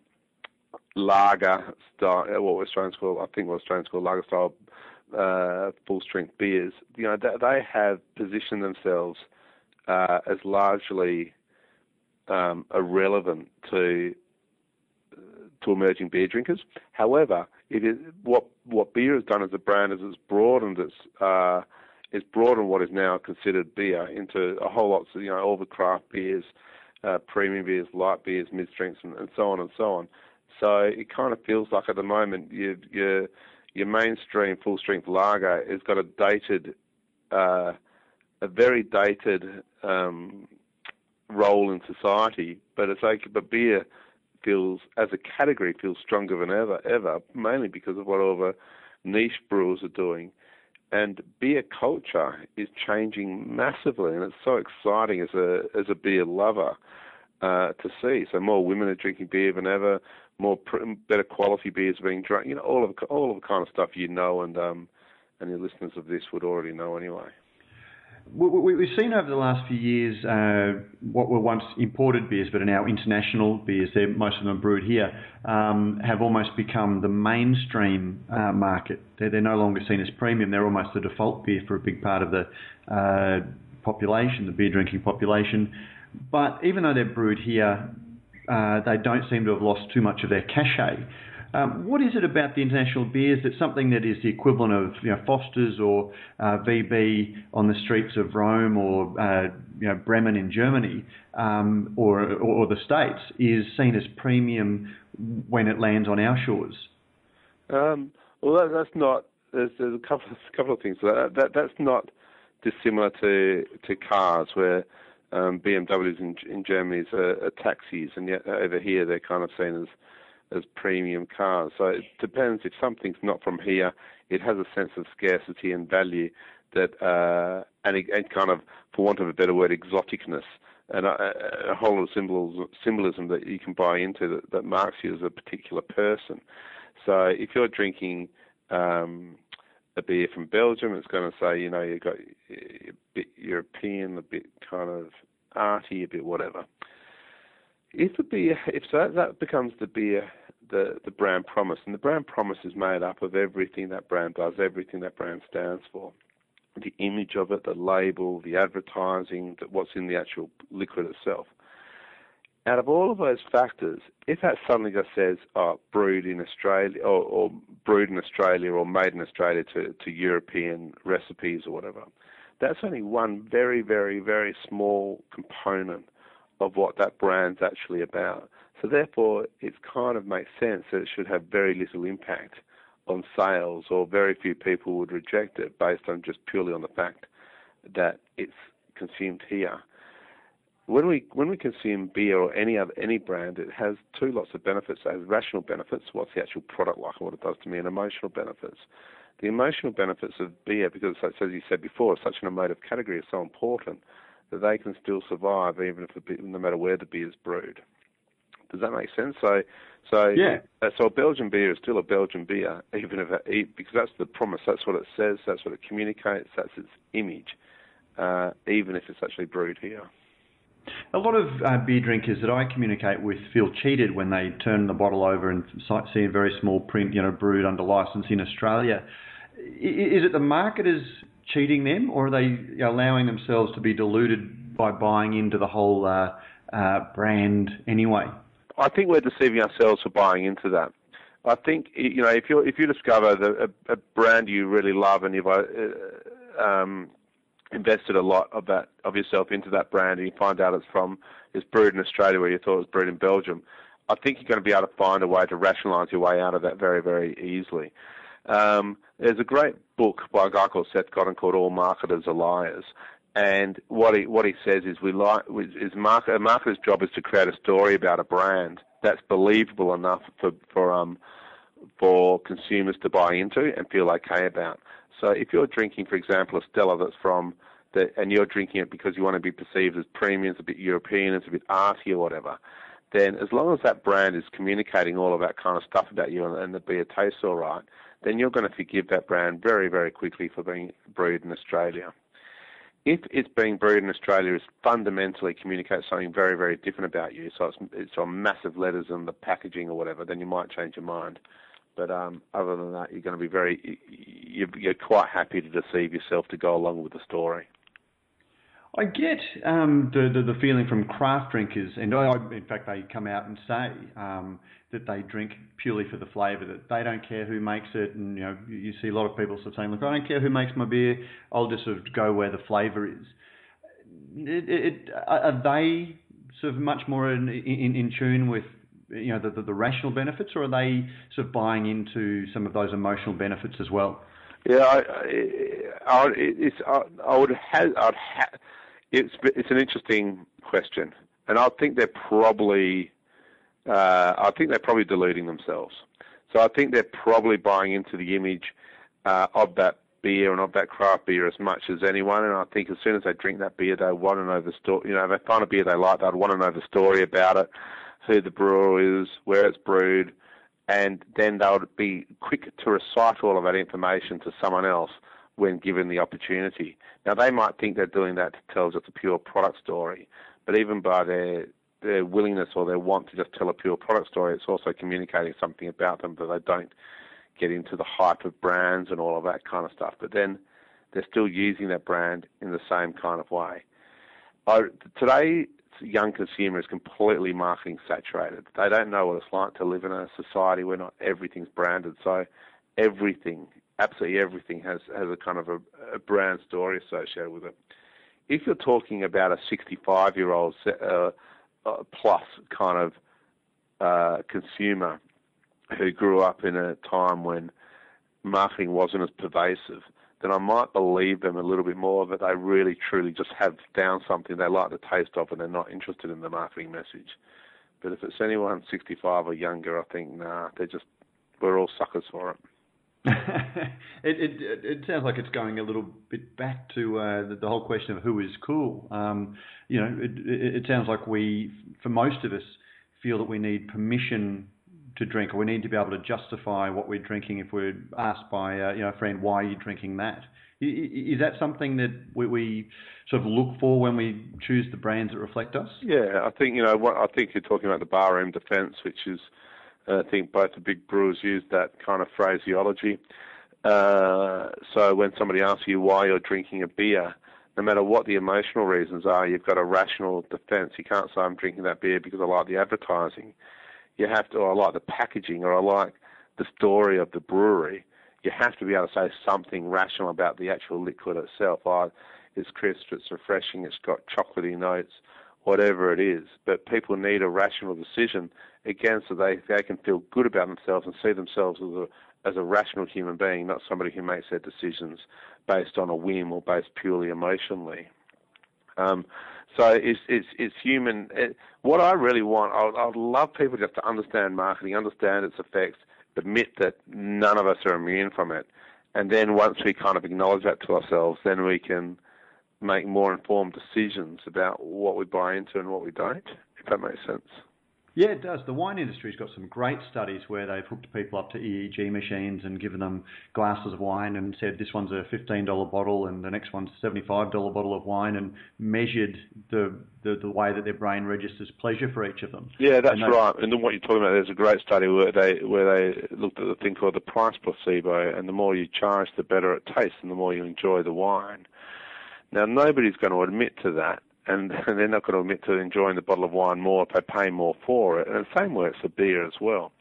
lager style. Uh, what Australians call, I think, what Australians call lager style uh, full strength beers. You know, they, they have positioned themselves uh, as largely um, irrelevant to to emerging beer drinkers. However, it is what what beer has done as a brand is it's broadened its uh, it's broadened what is now considered beer into a whole lot. of you know all the craft beers, uh, premium beers, light beers, mid strengths, and, and, so on and so on. So it kind of feels like at the moment you, your your mainstream full strength lager has got a dated, uh, a very dated um, role in society, but it's like but beer feels, as a category, feels stronger than ever, ever, mainly because of what all the niche brewers are doing. And beer culture is changing massively, and it's so exciting as a as a beer lover uh, to see. So more women are drinking beer than ever, more pr- better quality beers being drunk. You know, all of all of the kind of stuff you know, and um, and your listeners of this would already know anyway. We've seen over the last few years uh, what were once imported beers, but are now international beers. They're, most of them brewed here. Um, have almost become the mainstream uh, market. They're, they're, no longer seen as premium. They're almost the default beer for a big part of the uh, population, the beer drinking population. But even though they're brewed here, uh, they don't seem to have lost too much of their cachet. Um, what is it about the international beers that's something that is the equivalent of you know, Foster's or uh, VB on the streets of Rome or uh, you know, Bremen in Germany um, or, or, or the States is seen as premium when it lands on our shores? Um, well, that, that's not. There's, there's, a couple of, couple of things. That, that that's not dissimilar to to cars, where um, BMWs in, in Germany are, are taxis, and yet over here they're kind of seen as as premium cars. So it depends if something's not from here, it has a sense of scarcity and value that, uh, and, and kind of, for want of a better word, exoticness and a, a whole lot of symbols, symbolism that you can buy into that, that marks you as a particular person. So if you're drinking um, a beer from Belgium, it's going to say, you know, you've got a bit European, a bit kind of arty, a bit whatever. If the beer, if that, that becomes the beer, the the brand promise, and the brand promise is made up of everything that brand does, everything that brand stands for, the image of it, the label, the advertising, what's in the actual liquid itself. Out of all of those factors, if that suddenly just says, "Oh, brewed in Australia," or, or brewed in Australia, or made in Australia to to European recipes or whatever, that's only one very, very, very small component of what that brand's actually about. So therefore, it kind of makes sense that it should have very little impact on sales, or very few people would reject it based on just purely on the fact that it's consumed here. When we when we consume beer or any other any brand, it has two lots of benefits. It has rational benefits, what's the actual product like, and what it does to me, and emotional benefits. The emotional benefits of beer, because as you said before, such an emotive category, is so important that they can still survive even if the, no matter where the beer is brewed. Does that make sense? So, so yeah. Uh, so a Belgian beer is still a Belgian beer, even if it, because that's the promise. That's what it says. That's what it communicates. That's its image, uh, even if it's actually brewed here. A lot of uh, beer drinkers that I communicate with feel cheated when they turn the bottle over and see a very small print, you know, brewed under license in Australia. Is it the marketers cheating them, or are they allowing themselves to be deluded by buying into the whole uh, uh, brand anyway? I think we're deceiving ourselves for buying into that. I think you know if you if you discover the, a, a, brand you really love and you've uh, um, invested a lot of that of yourself into that brand and you find out it's from it's brewed in Australia where you thought it was brewed in Belgium, I think you're going to be able to find a way to rationalise your way out of that very very easily. Um, there's a great book by a guy called Seth Godin called All Marketers Are Liars. And what he what he says is we like is market, a marketer's job is to create a story about a brand that's believable enough for for um for consumers to buy into and feel okay about. So if you're drinking, for example, a Stella that's from the, and you're drinking it because you want to be perceived as premium, it's a bit European, it's a bit arty or whatever, then as long as that brand is communicating all of that kind of stuff about you and, and the beer tastes all right, then you're going to forgive that brand very, very quickly for being brewed in Australia. If it's being brewed in Australia, it fundamentally communicates something very, very different about you. So it's, it's on massive letters in the packaging or whatever, then you might change your mind. But um, other than that, you're going to be very, you're, you're quite happy to deceive yourself to go along with the story. I get um, the, the, the feeling from craft drinkers, and I, in fact they come out and say um, that they drink purely for the flavour, that they don't care who makes it, and you know you see a lot of people sort of saying, look, I don't care who makes my beer, I'll just sort of go where the flavour is. It, it, are they sort of much more in, in, in tune with you know the, the, the, rational benefits, or are they sort of buying into some of those emotional benefits as well? Yeah, I, I, it's, I, I would have, I'd ha- it's it's an interesting question, and I think they're probably, uh, I think they're probably deluding themselves. So I think they're probably buying into the image uh, of that beer and of that craft beer as much as anyone. And I think as soon as they drink that beer, they want to know the story. You know, if they find a beer they like, they'd want to know the story about it who the brewer is, where it's brewed, and then they would be quick to recite all of that information to someone else when given the opportunity. Now they might think they're doing that to tell just a pure product story, but even by their their willingness or their want to just tell a pure product story, it's also communicating something about them that they don't get into the hype of brands and all of that kind of stuff. But then they're still using that brand in the same kind of way. I, today, young consumer is completely marketing saturated. They don't know what it's like to live in a society where not everything's branded. So everything, absolutely everything, has has a kind of a, a brand story associated with it. If you're talking about a 65 year old uh, uh, plus kind of uh, consumer who grew up in a time when marketing wasn't as pervasive, then I might believe them a little bit more that they really truly just have found something they like the taste of and they're not interested in the marketing message. But if it's anyone 65 or younger, I think, nah, they're just, we're all suckers for it. it, it, it sounds like it's going a little bit back to uh, the, the, whole question of who is cool. Um, you know, it, it, sounds like we, for most of us, feel that we need permission to drink, or we need to be able to justify what we're drinking if we're asked by uh, you know a friend why are you drinking that. Is that something that we, we, sort of look for when we choose the brands that reflect us? Yeah, I think you know what I think you're talking about the barroom defence, which is uh, I think both the big brewers use that kind of phraseology. Uh, so when somebody asks you why you're drinking a beer, no matter what the emotional reasons are, you've got a rational defence. You can't say I'm drinking that beer because I like the advertising you have to, or I like the packaging, or I like the story of the brewery. You have to be able to say something rational about the actual liquid itself. Oh, it's crisp, it's refreshing, it's got chocolatey notes, whatever it is. But people need a rational decision again, so they they can feel good about themselves and see themselves as a as a rational human being, not somebody who makes their decisions based on a whim or based purely emotionally. Um, so it's it's it's human. It, what I really want, I would love people just to understand marketing, understand its effects, admit that none of us are immune from it, and then once we kind of acknowledge that to ourselves, then we can make more informed decisions about what we buy into and what we don't. If that makes sense. Yeah, it does. The wine industry's got some great studies where they've hooked people up to EEG machines and given them glasses of wine and said this one's a $15 bottle and the next one's a $75 bottle of wine and measured the, the, the way that their brain registers pleasure for each of them. Yeah, that's and right. And then what you're talking about, there's a great study where they where they looked at the thing called the price placebo, and the more you charge, the better it tastes, and the more you enjoy the wine. Now, nobody's going to admit to that and, they're not going to admit to enjoying the bottle of wine more if they pay more for it. And the same works for beer as well.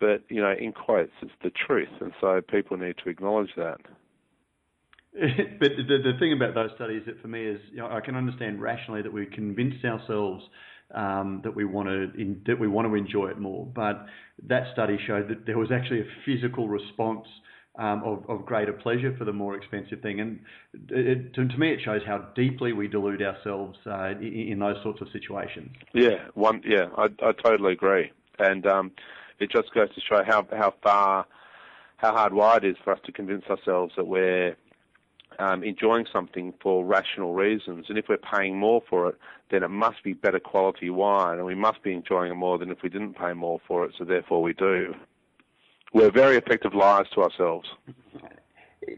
But, you know, in quotes, it's the truth. And so people need to acknowledge that. but the, the thing about those studies that for me is, you know, I can understand rationally that we convinced ourselves um, that we want to in, that we want to enjoy it more. But that study showed that there was actually a physical response um, of, of, greater pleasure for the more expensive thing. And it, to, to, me, it shows how deeply we delude ourselves uh, in, in, those sorts of situations. Yeah, one. Yeah, I, I totally agree, and um, it just goes to show how how far how hardwired it is for us to convince ourselves that we're um, enjoying something for rational reasons. And if we're paying more for it, then it must be better quality wine, and we must be enjoying it more than if we didn't pay more for it. So therefore, we do. We're very effective liars to ourselves.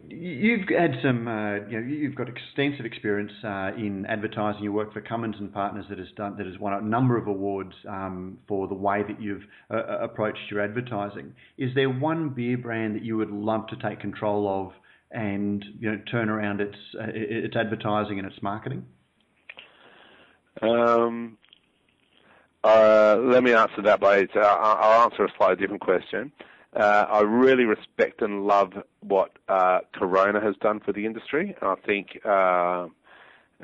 You've had some, uh, you know, you've got extensive experience uh, in advertising. You work for Cummins and Partners that has done that has won a number of awards um, for the way that you've uh, uh approached your advertising. Is there one beer brand that you would love to take control of and you know turn around its uh, its advertising and its marketing? Um, uh, let me answer that by I'll answer a slightly different question. Uh, I really respect and love what uh, Corona has done for the industry. I think uh,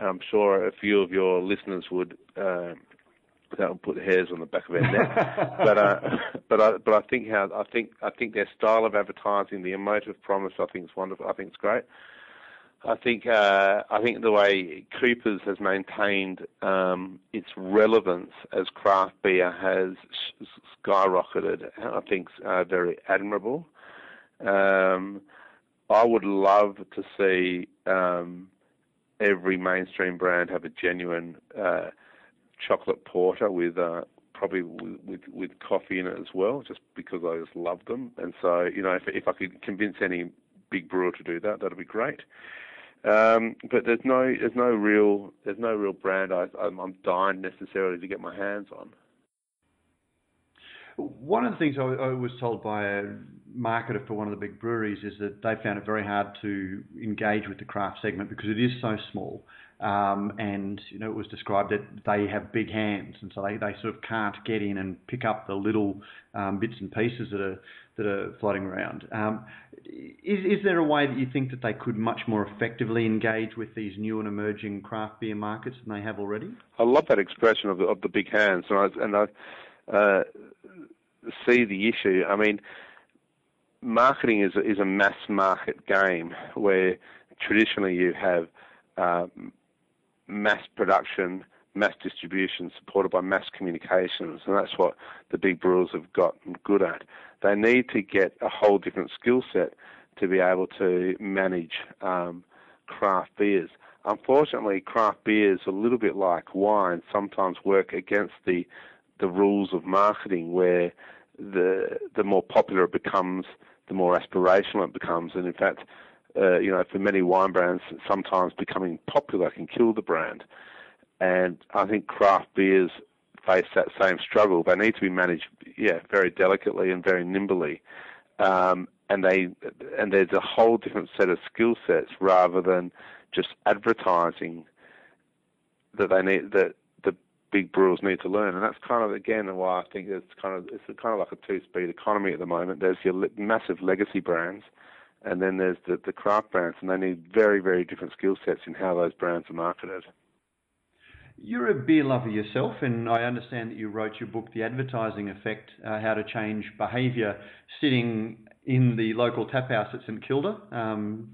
I'm sure a few of your listeners would that will put hairs on the back of their neck. but uh, but I but I think how I think I think their style of advertising, the emotive promise, I think is wonderful. I think it's great. I think uh, I think the way Coopers has maintained um, its relevance as craft beer has skyrocketed. I think uh, very admirable. Um, I would love to see um, every mainstream brand have a genuine uh, chocolate porter with uh, probably with, with, with coffee in it as well, just because I just love them. And so, you know, if if I could convince any big brewer to do that, that'd be great. Um, but there's no there's no real there's no real brand I, I'm, I'm dying necessarily to get my hands on. One of the things I, I, was told by a marketer for one of the big breweries is that they found it very hard to engage with the craft segment because it is so small. Um, and you know it was described that they have big hands, and so they, they sort of can't get in and pick up the little um, bits and pieces that are that are floating around. Um, is is there a way that you think that they could much more effectively engage with these new and emerging craft beer markets than they have already? I love that expression of the of the big hands, and I and I uh, see the issue. I mean, marketing is is a mass market game where traditionally you have uh, mass production, mass distribution, supported by mass communications, and that's what the big brewers have gotten good at. They need to get a whole different skill set to be able to manage um, craft beers. Unfortunately, craft beers, a little bit like wine, sometimes work against the the rules of marketing, where the the more popular it becomes, the more aspirational it becomes, and in fact, uh, you know, for many wine brands, sometimes becoming popular can kill the brand. And I think craft beers face that same struggle. They need to be managed, yeah, very delicately and very nimbly. Um, and they and there's a whole different set of skill sets rather than just advertising that they need that the big brewers need to learn. And that's kind of again why I think it's kind of it's kind of like a two-speed economy at the moment. There's your massive legacy brands and then there's the, the craft brands, and they need very, very different skill sets in how those brands are marketed. You're a beer lover yourself, and I understand that you wrote your book, The Advertising Effect uh, How to Change Behaviour, sitting in the local tap house at St Kilda. Um,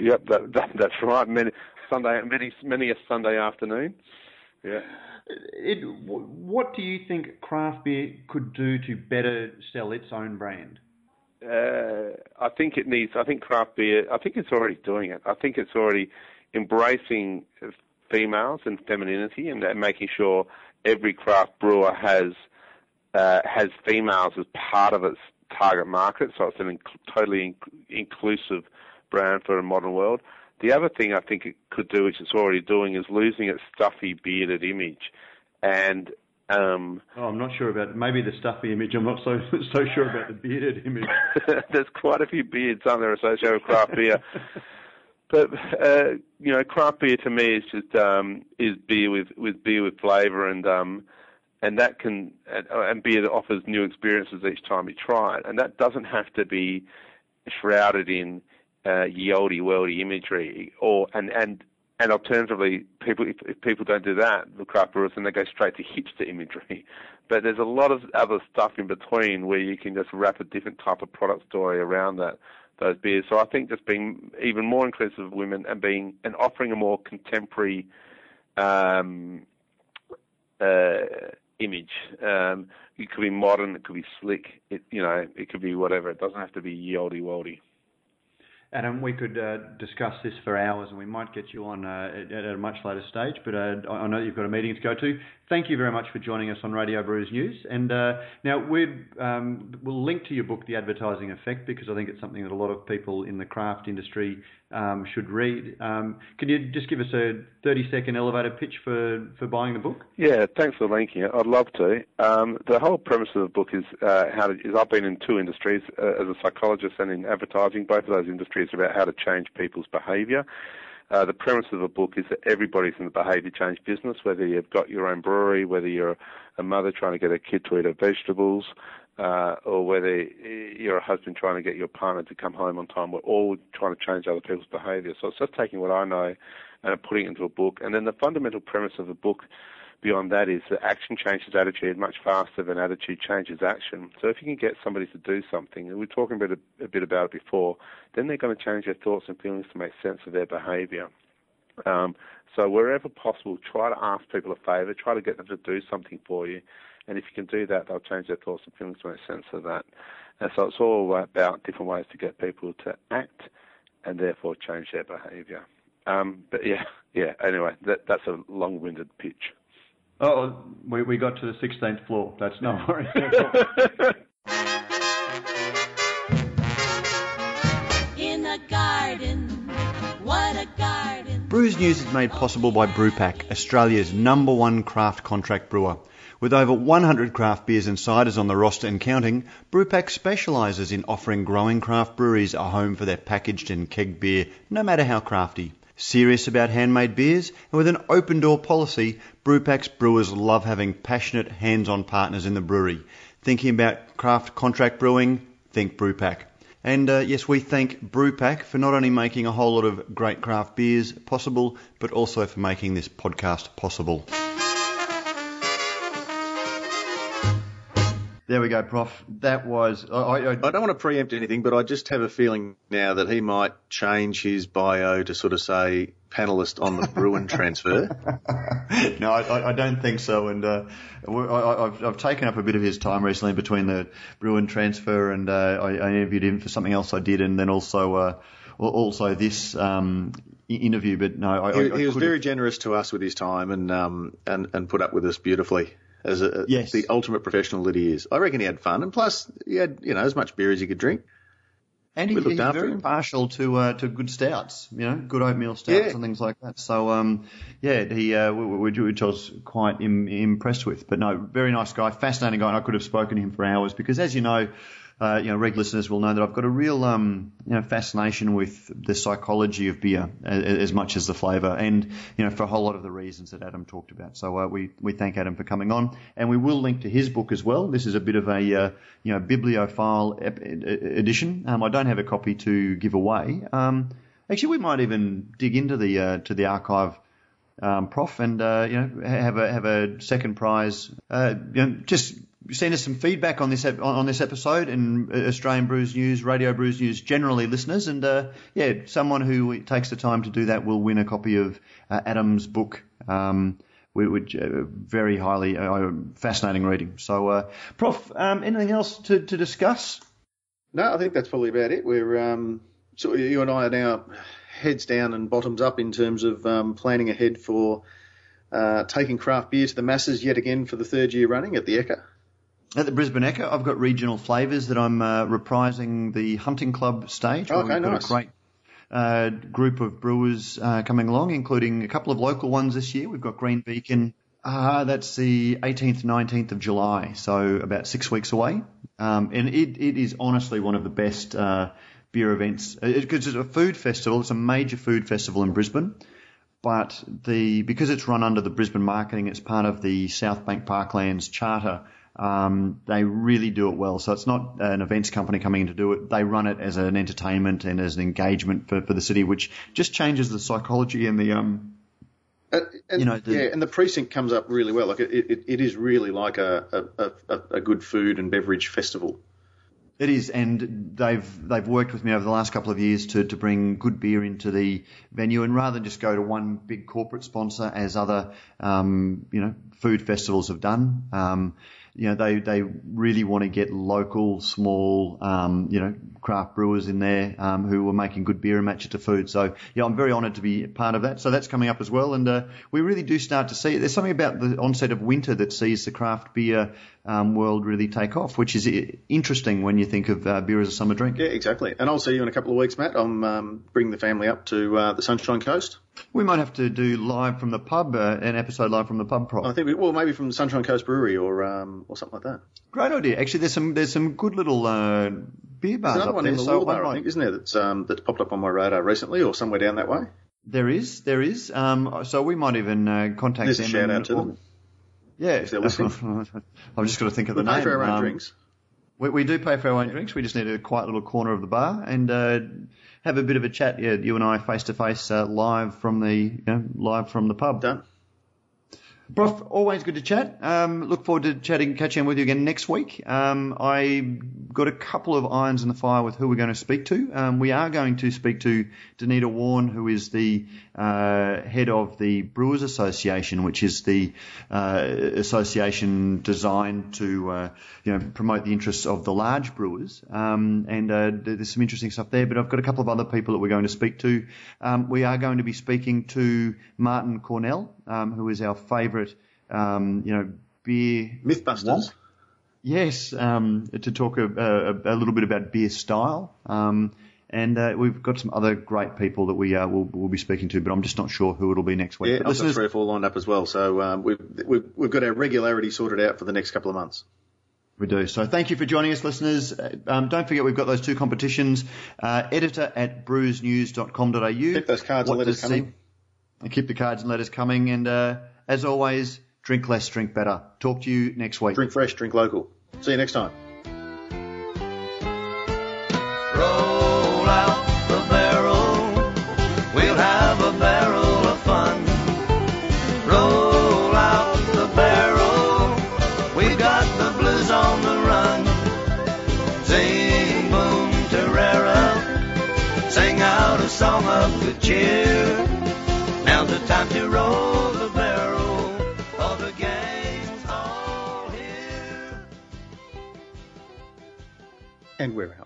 yep, that, that, that's right. Many, Sunday, many, many a Sunday afternoon. Yeah. It, what do you think craft beer could do to better sell its own brand? Uh, I think it needs. I think craft beer. I think it's already doing it. I think it's already embracing females and femininity, and making sure every craft brewer has uh, has females as part of its target market. So it's an inc- totally inc- inclusive brand for a modern world. The other thing I think it could do, which it's already doing, is losing its stuffy, bearded image, and um, oh, I'm not sure about maybe the stuffy image. I'm not so so sure about the bearded image. There's quite a few beards, aren't there, associated with craft beer? but uh, you know, craft beer to me is just um, is beer with with beer with flavour and um, and that can and, and beer that offers new experiences each time you try it, and that doesn't have to be shrouded in uh, yoldy worldy imagery or and and and alternatively, people if, if, people don't do that, the craft brewers, then they go straight to hipster imagery. But there's a lot of other stuff in between where you can just wrap a different type of product story around that those beers. So I think just being even more inclusive of women and being and offering a more contemporary um, uh, image. Um, it could be modern, it could be slick, it you know, it could be whatever. It doesn't have to be ye olde. Adam, we could uh, discuss this for hours, and we might get you on uh, at, at, a much later stage. But uh, I know you've got a meeting to go to. Thank you very much for joining us on Radio Brews News. And uh, now we um, will link to your book, The Advertising Effect, because I think it's something that a lot of people in the craft industry um, should read. Um, can you just give us a 30-second elevator pitch for, for buying the book? Yeah, thanks for linking it. I'd love to. Um, the whole premise of the book is uh, how to, is I've been in two industries uh, as a psychologist and in advertising. Both of those industries about how to change people's behaviour. Uh, the premise of the book is that everybody's in the behaviour change business, whether you've got your own brewery, whether you're a mother trying to get a kid to eat her vegetables, uh, or whether you're a husband trying to get your partner to come home on time. We're all trying to change other people's behaviour. So it's just taking what I know and putting it into a book. And then the fundamental premise of the book beyond that is that action changes attitude much faster than attitude changes action. So if you can get somebody to do something, and we were talking a bit, a bit about it before, then they're going to change their thoughts and feelings to make sense of their behaviour. Um, so wherever possible, try to ask people a favour, try to get them to do something for you. And if you can do that, they'll change their thoughts and feelings to make sense of that. And so it's all about different ways to get people to act and therefore change their behaviour. Um, but yeah, yeah. Anyway, that, that's a long-winded pitch. Oh, we, we got to the 16th floor. That's no worries. In the garden, what a garden. Brews News is made possible by Brewpack, Australia's number one craft contract brewer. With over 100 craft beers and ciders on the roster and counting, Brewpack specialises in offering growing craft breweries a home for their packaged and keg beer, no matter how crafty. Serious about handmade beers, and with an open door policy, Brewpack's brewers love having passionate, hands on partners in the brewery. Thinking about craft contract brewing? Think Brewpack. And uh, yes, we thank Brewpack for not only making a whole lot of great craft beers possible, but also for making this podcast possible. There we go, Prof. That was. I, I, I, don't want to preempt anything, but I just have a feeling now that he might change his bio to sort of say panelist on the Bruin transfer. no, I, I, don't think so. And uh, I, have I've taken up a bit of his time recently between the Bruin transfer and uh, I, I, interviewed him for something else I did, and then also uh, also this um, interview. But no, I, he, he was very generous to us with his time and um, and and put up with us beautifully as a, yes. the ultimate professional that he is. I reckon he had fun, and plus he had you know as much beer as he could drink. And he, he's very him. partial to uh, to good stouts, you know, good oatmeal stouts yeah. and things like that. So um, yeah, he uh, which I was quite Im- impressed with. But no, very nice guy, fascinating guy, and I could have spoken to him for hours because, as you know, uh, you know, regular listeners will know that I've got a real, um, you know, fascination with the psychology of beer as, as, much as the flavour, and you know, for a whole lot of the reasons that Adam talked about. So uh, we we thank Adam for coming on, and we will link to his book as well. This is a bit of a uh, you know bibliophile ep- edition. Um, I don't have a copy to give away. Um, actually, we might even dig into the uh, to the archive. Um, prof, and uh, you know have a have a second prize. Uh, you know, just send us some feedback on this on this episode and uh, Australian Brews News, Radio Brews News, generally listeners, and uh, yeah, someone who takes the time to do that will win a copy of uh, Adam's book. Um, which uh, very highly uh, fascinating reading. So, uh, Prof, um, anything else to, to discuss? No, I think that's probably about it. We're um, so you and I are now heads down and bottoms up in terms of um, planning ahead for uh, taking craft beer to the masses yet again for the third year running at the Ekka. At the Brisbane Ekka, I've got regional flavours that I'm uh, reprising the Hunting Club stage. Okay, we've got nice. a great uh, group of brewers uh, coming along, including a couple of local ones this year. We've got Green Beacon. Uh, that's the 18th, 19th of July, so about six weeks away. Um, and it, it is honestly one of the best uh, beer events because it's a food festival. It's a major food festival in Brisbane but the because it's run under the Brisbane Marketing, it's part of the South Bank Parklands Charter. Um, they really do it well. So it's not an events company coming in to do it. They run it as an entertainment and as an engagement for, for the city, which just changes the psychology and the um, uh, and, you know, the, yeah, and the precinct comes up really well. Like it, it, it is really like a, a, a, a good food and beverage festival. It is, and they've they've worked with me over the last couple of years to, to bring good beer into the venue, and rather than just go to one big corporate sponsor as other um, you know food festivals have done, um, you know they they really want to get local, small, um, you know craft brewers in there um, who are making good beer and match it to food. So yeah, I'm very honoured to be part of that. So that's coming up as well, and uh, we really do start to see it. There's something about the onset of winter that sees the craft beer um, world really take off, which is i- interesting when you think of uh, beer as a summer drink. Yeah, exactly. And I'll see you in a couple of weeks, Matt. I'm um, bringing the family up to uh, the Sunshine Coast. We might have to do live from the pub, uh, an episode live from the pub. Prop. I think, we, well, maybe from Sunshine Coast Brewery or um, or something like that. Great idea. Actually, there's some there's some good little uh, beer bars There's another up one there. in the so Bar, might- I think, isn't there? That's um, that's popped up on my radar recently, or somewhere down that way. There is, there is. Um, so we might even uh, contact There's a shout out to them. Yeah, if they're listening. I've just got to think of the name. for our own Um, drinks. We, we do pay for our own drinks. We just need a quiet little corner of the bar and uh, have a bit of a chat. Yeah, you and I face to face live from the you know, live from the pub. Done. Prof, always good to chat. Um, look forward to chatting, catching up with you again next week. Um, I got a couple of irons in the fire with who we're going to speak to. Um, we are going to speak to Denita Wawn, who is the uh, head of the Brewers Association, which is the uh, association designed to uh, you know promote the interests of the large brewers. Um, and uh, there's some interesting stuff there. But I've got a couple of other people that we're going to speak to. Um, we are going to be speaking to Martyn Cornell, um, who is our favourite, um, you know, beer Mythbusters. Yes, um, to talk a, a, a little bit about beer style. Um, and uh, we've got some other great people that we uh, will will be speaking to, but I'm just not sure who it'll be next week. Yeah, But I've got three or four lined up as well. So um, we've, we've we've got our regularity sorted out for the next couple of months. We do. So thank you for joining us, listeners. Uh, Um, don't forget we've got those two competitions. Uh, editor at brewsnews.com.au. Keep those cards and letters coming. And keep the cards and letters coming. And uh, as always, drink less, drink better. Talk to you next week. Drink fresh, drink local. See you next time. Cheer. Now's the time to roll the barrel, all the gang's all here. And we're out.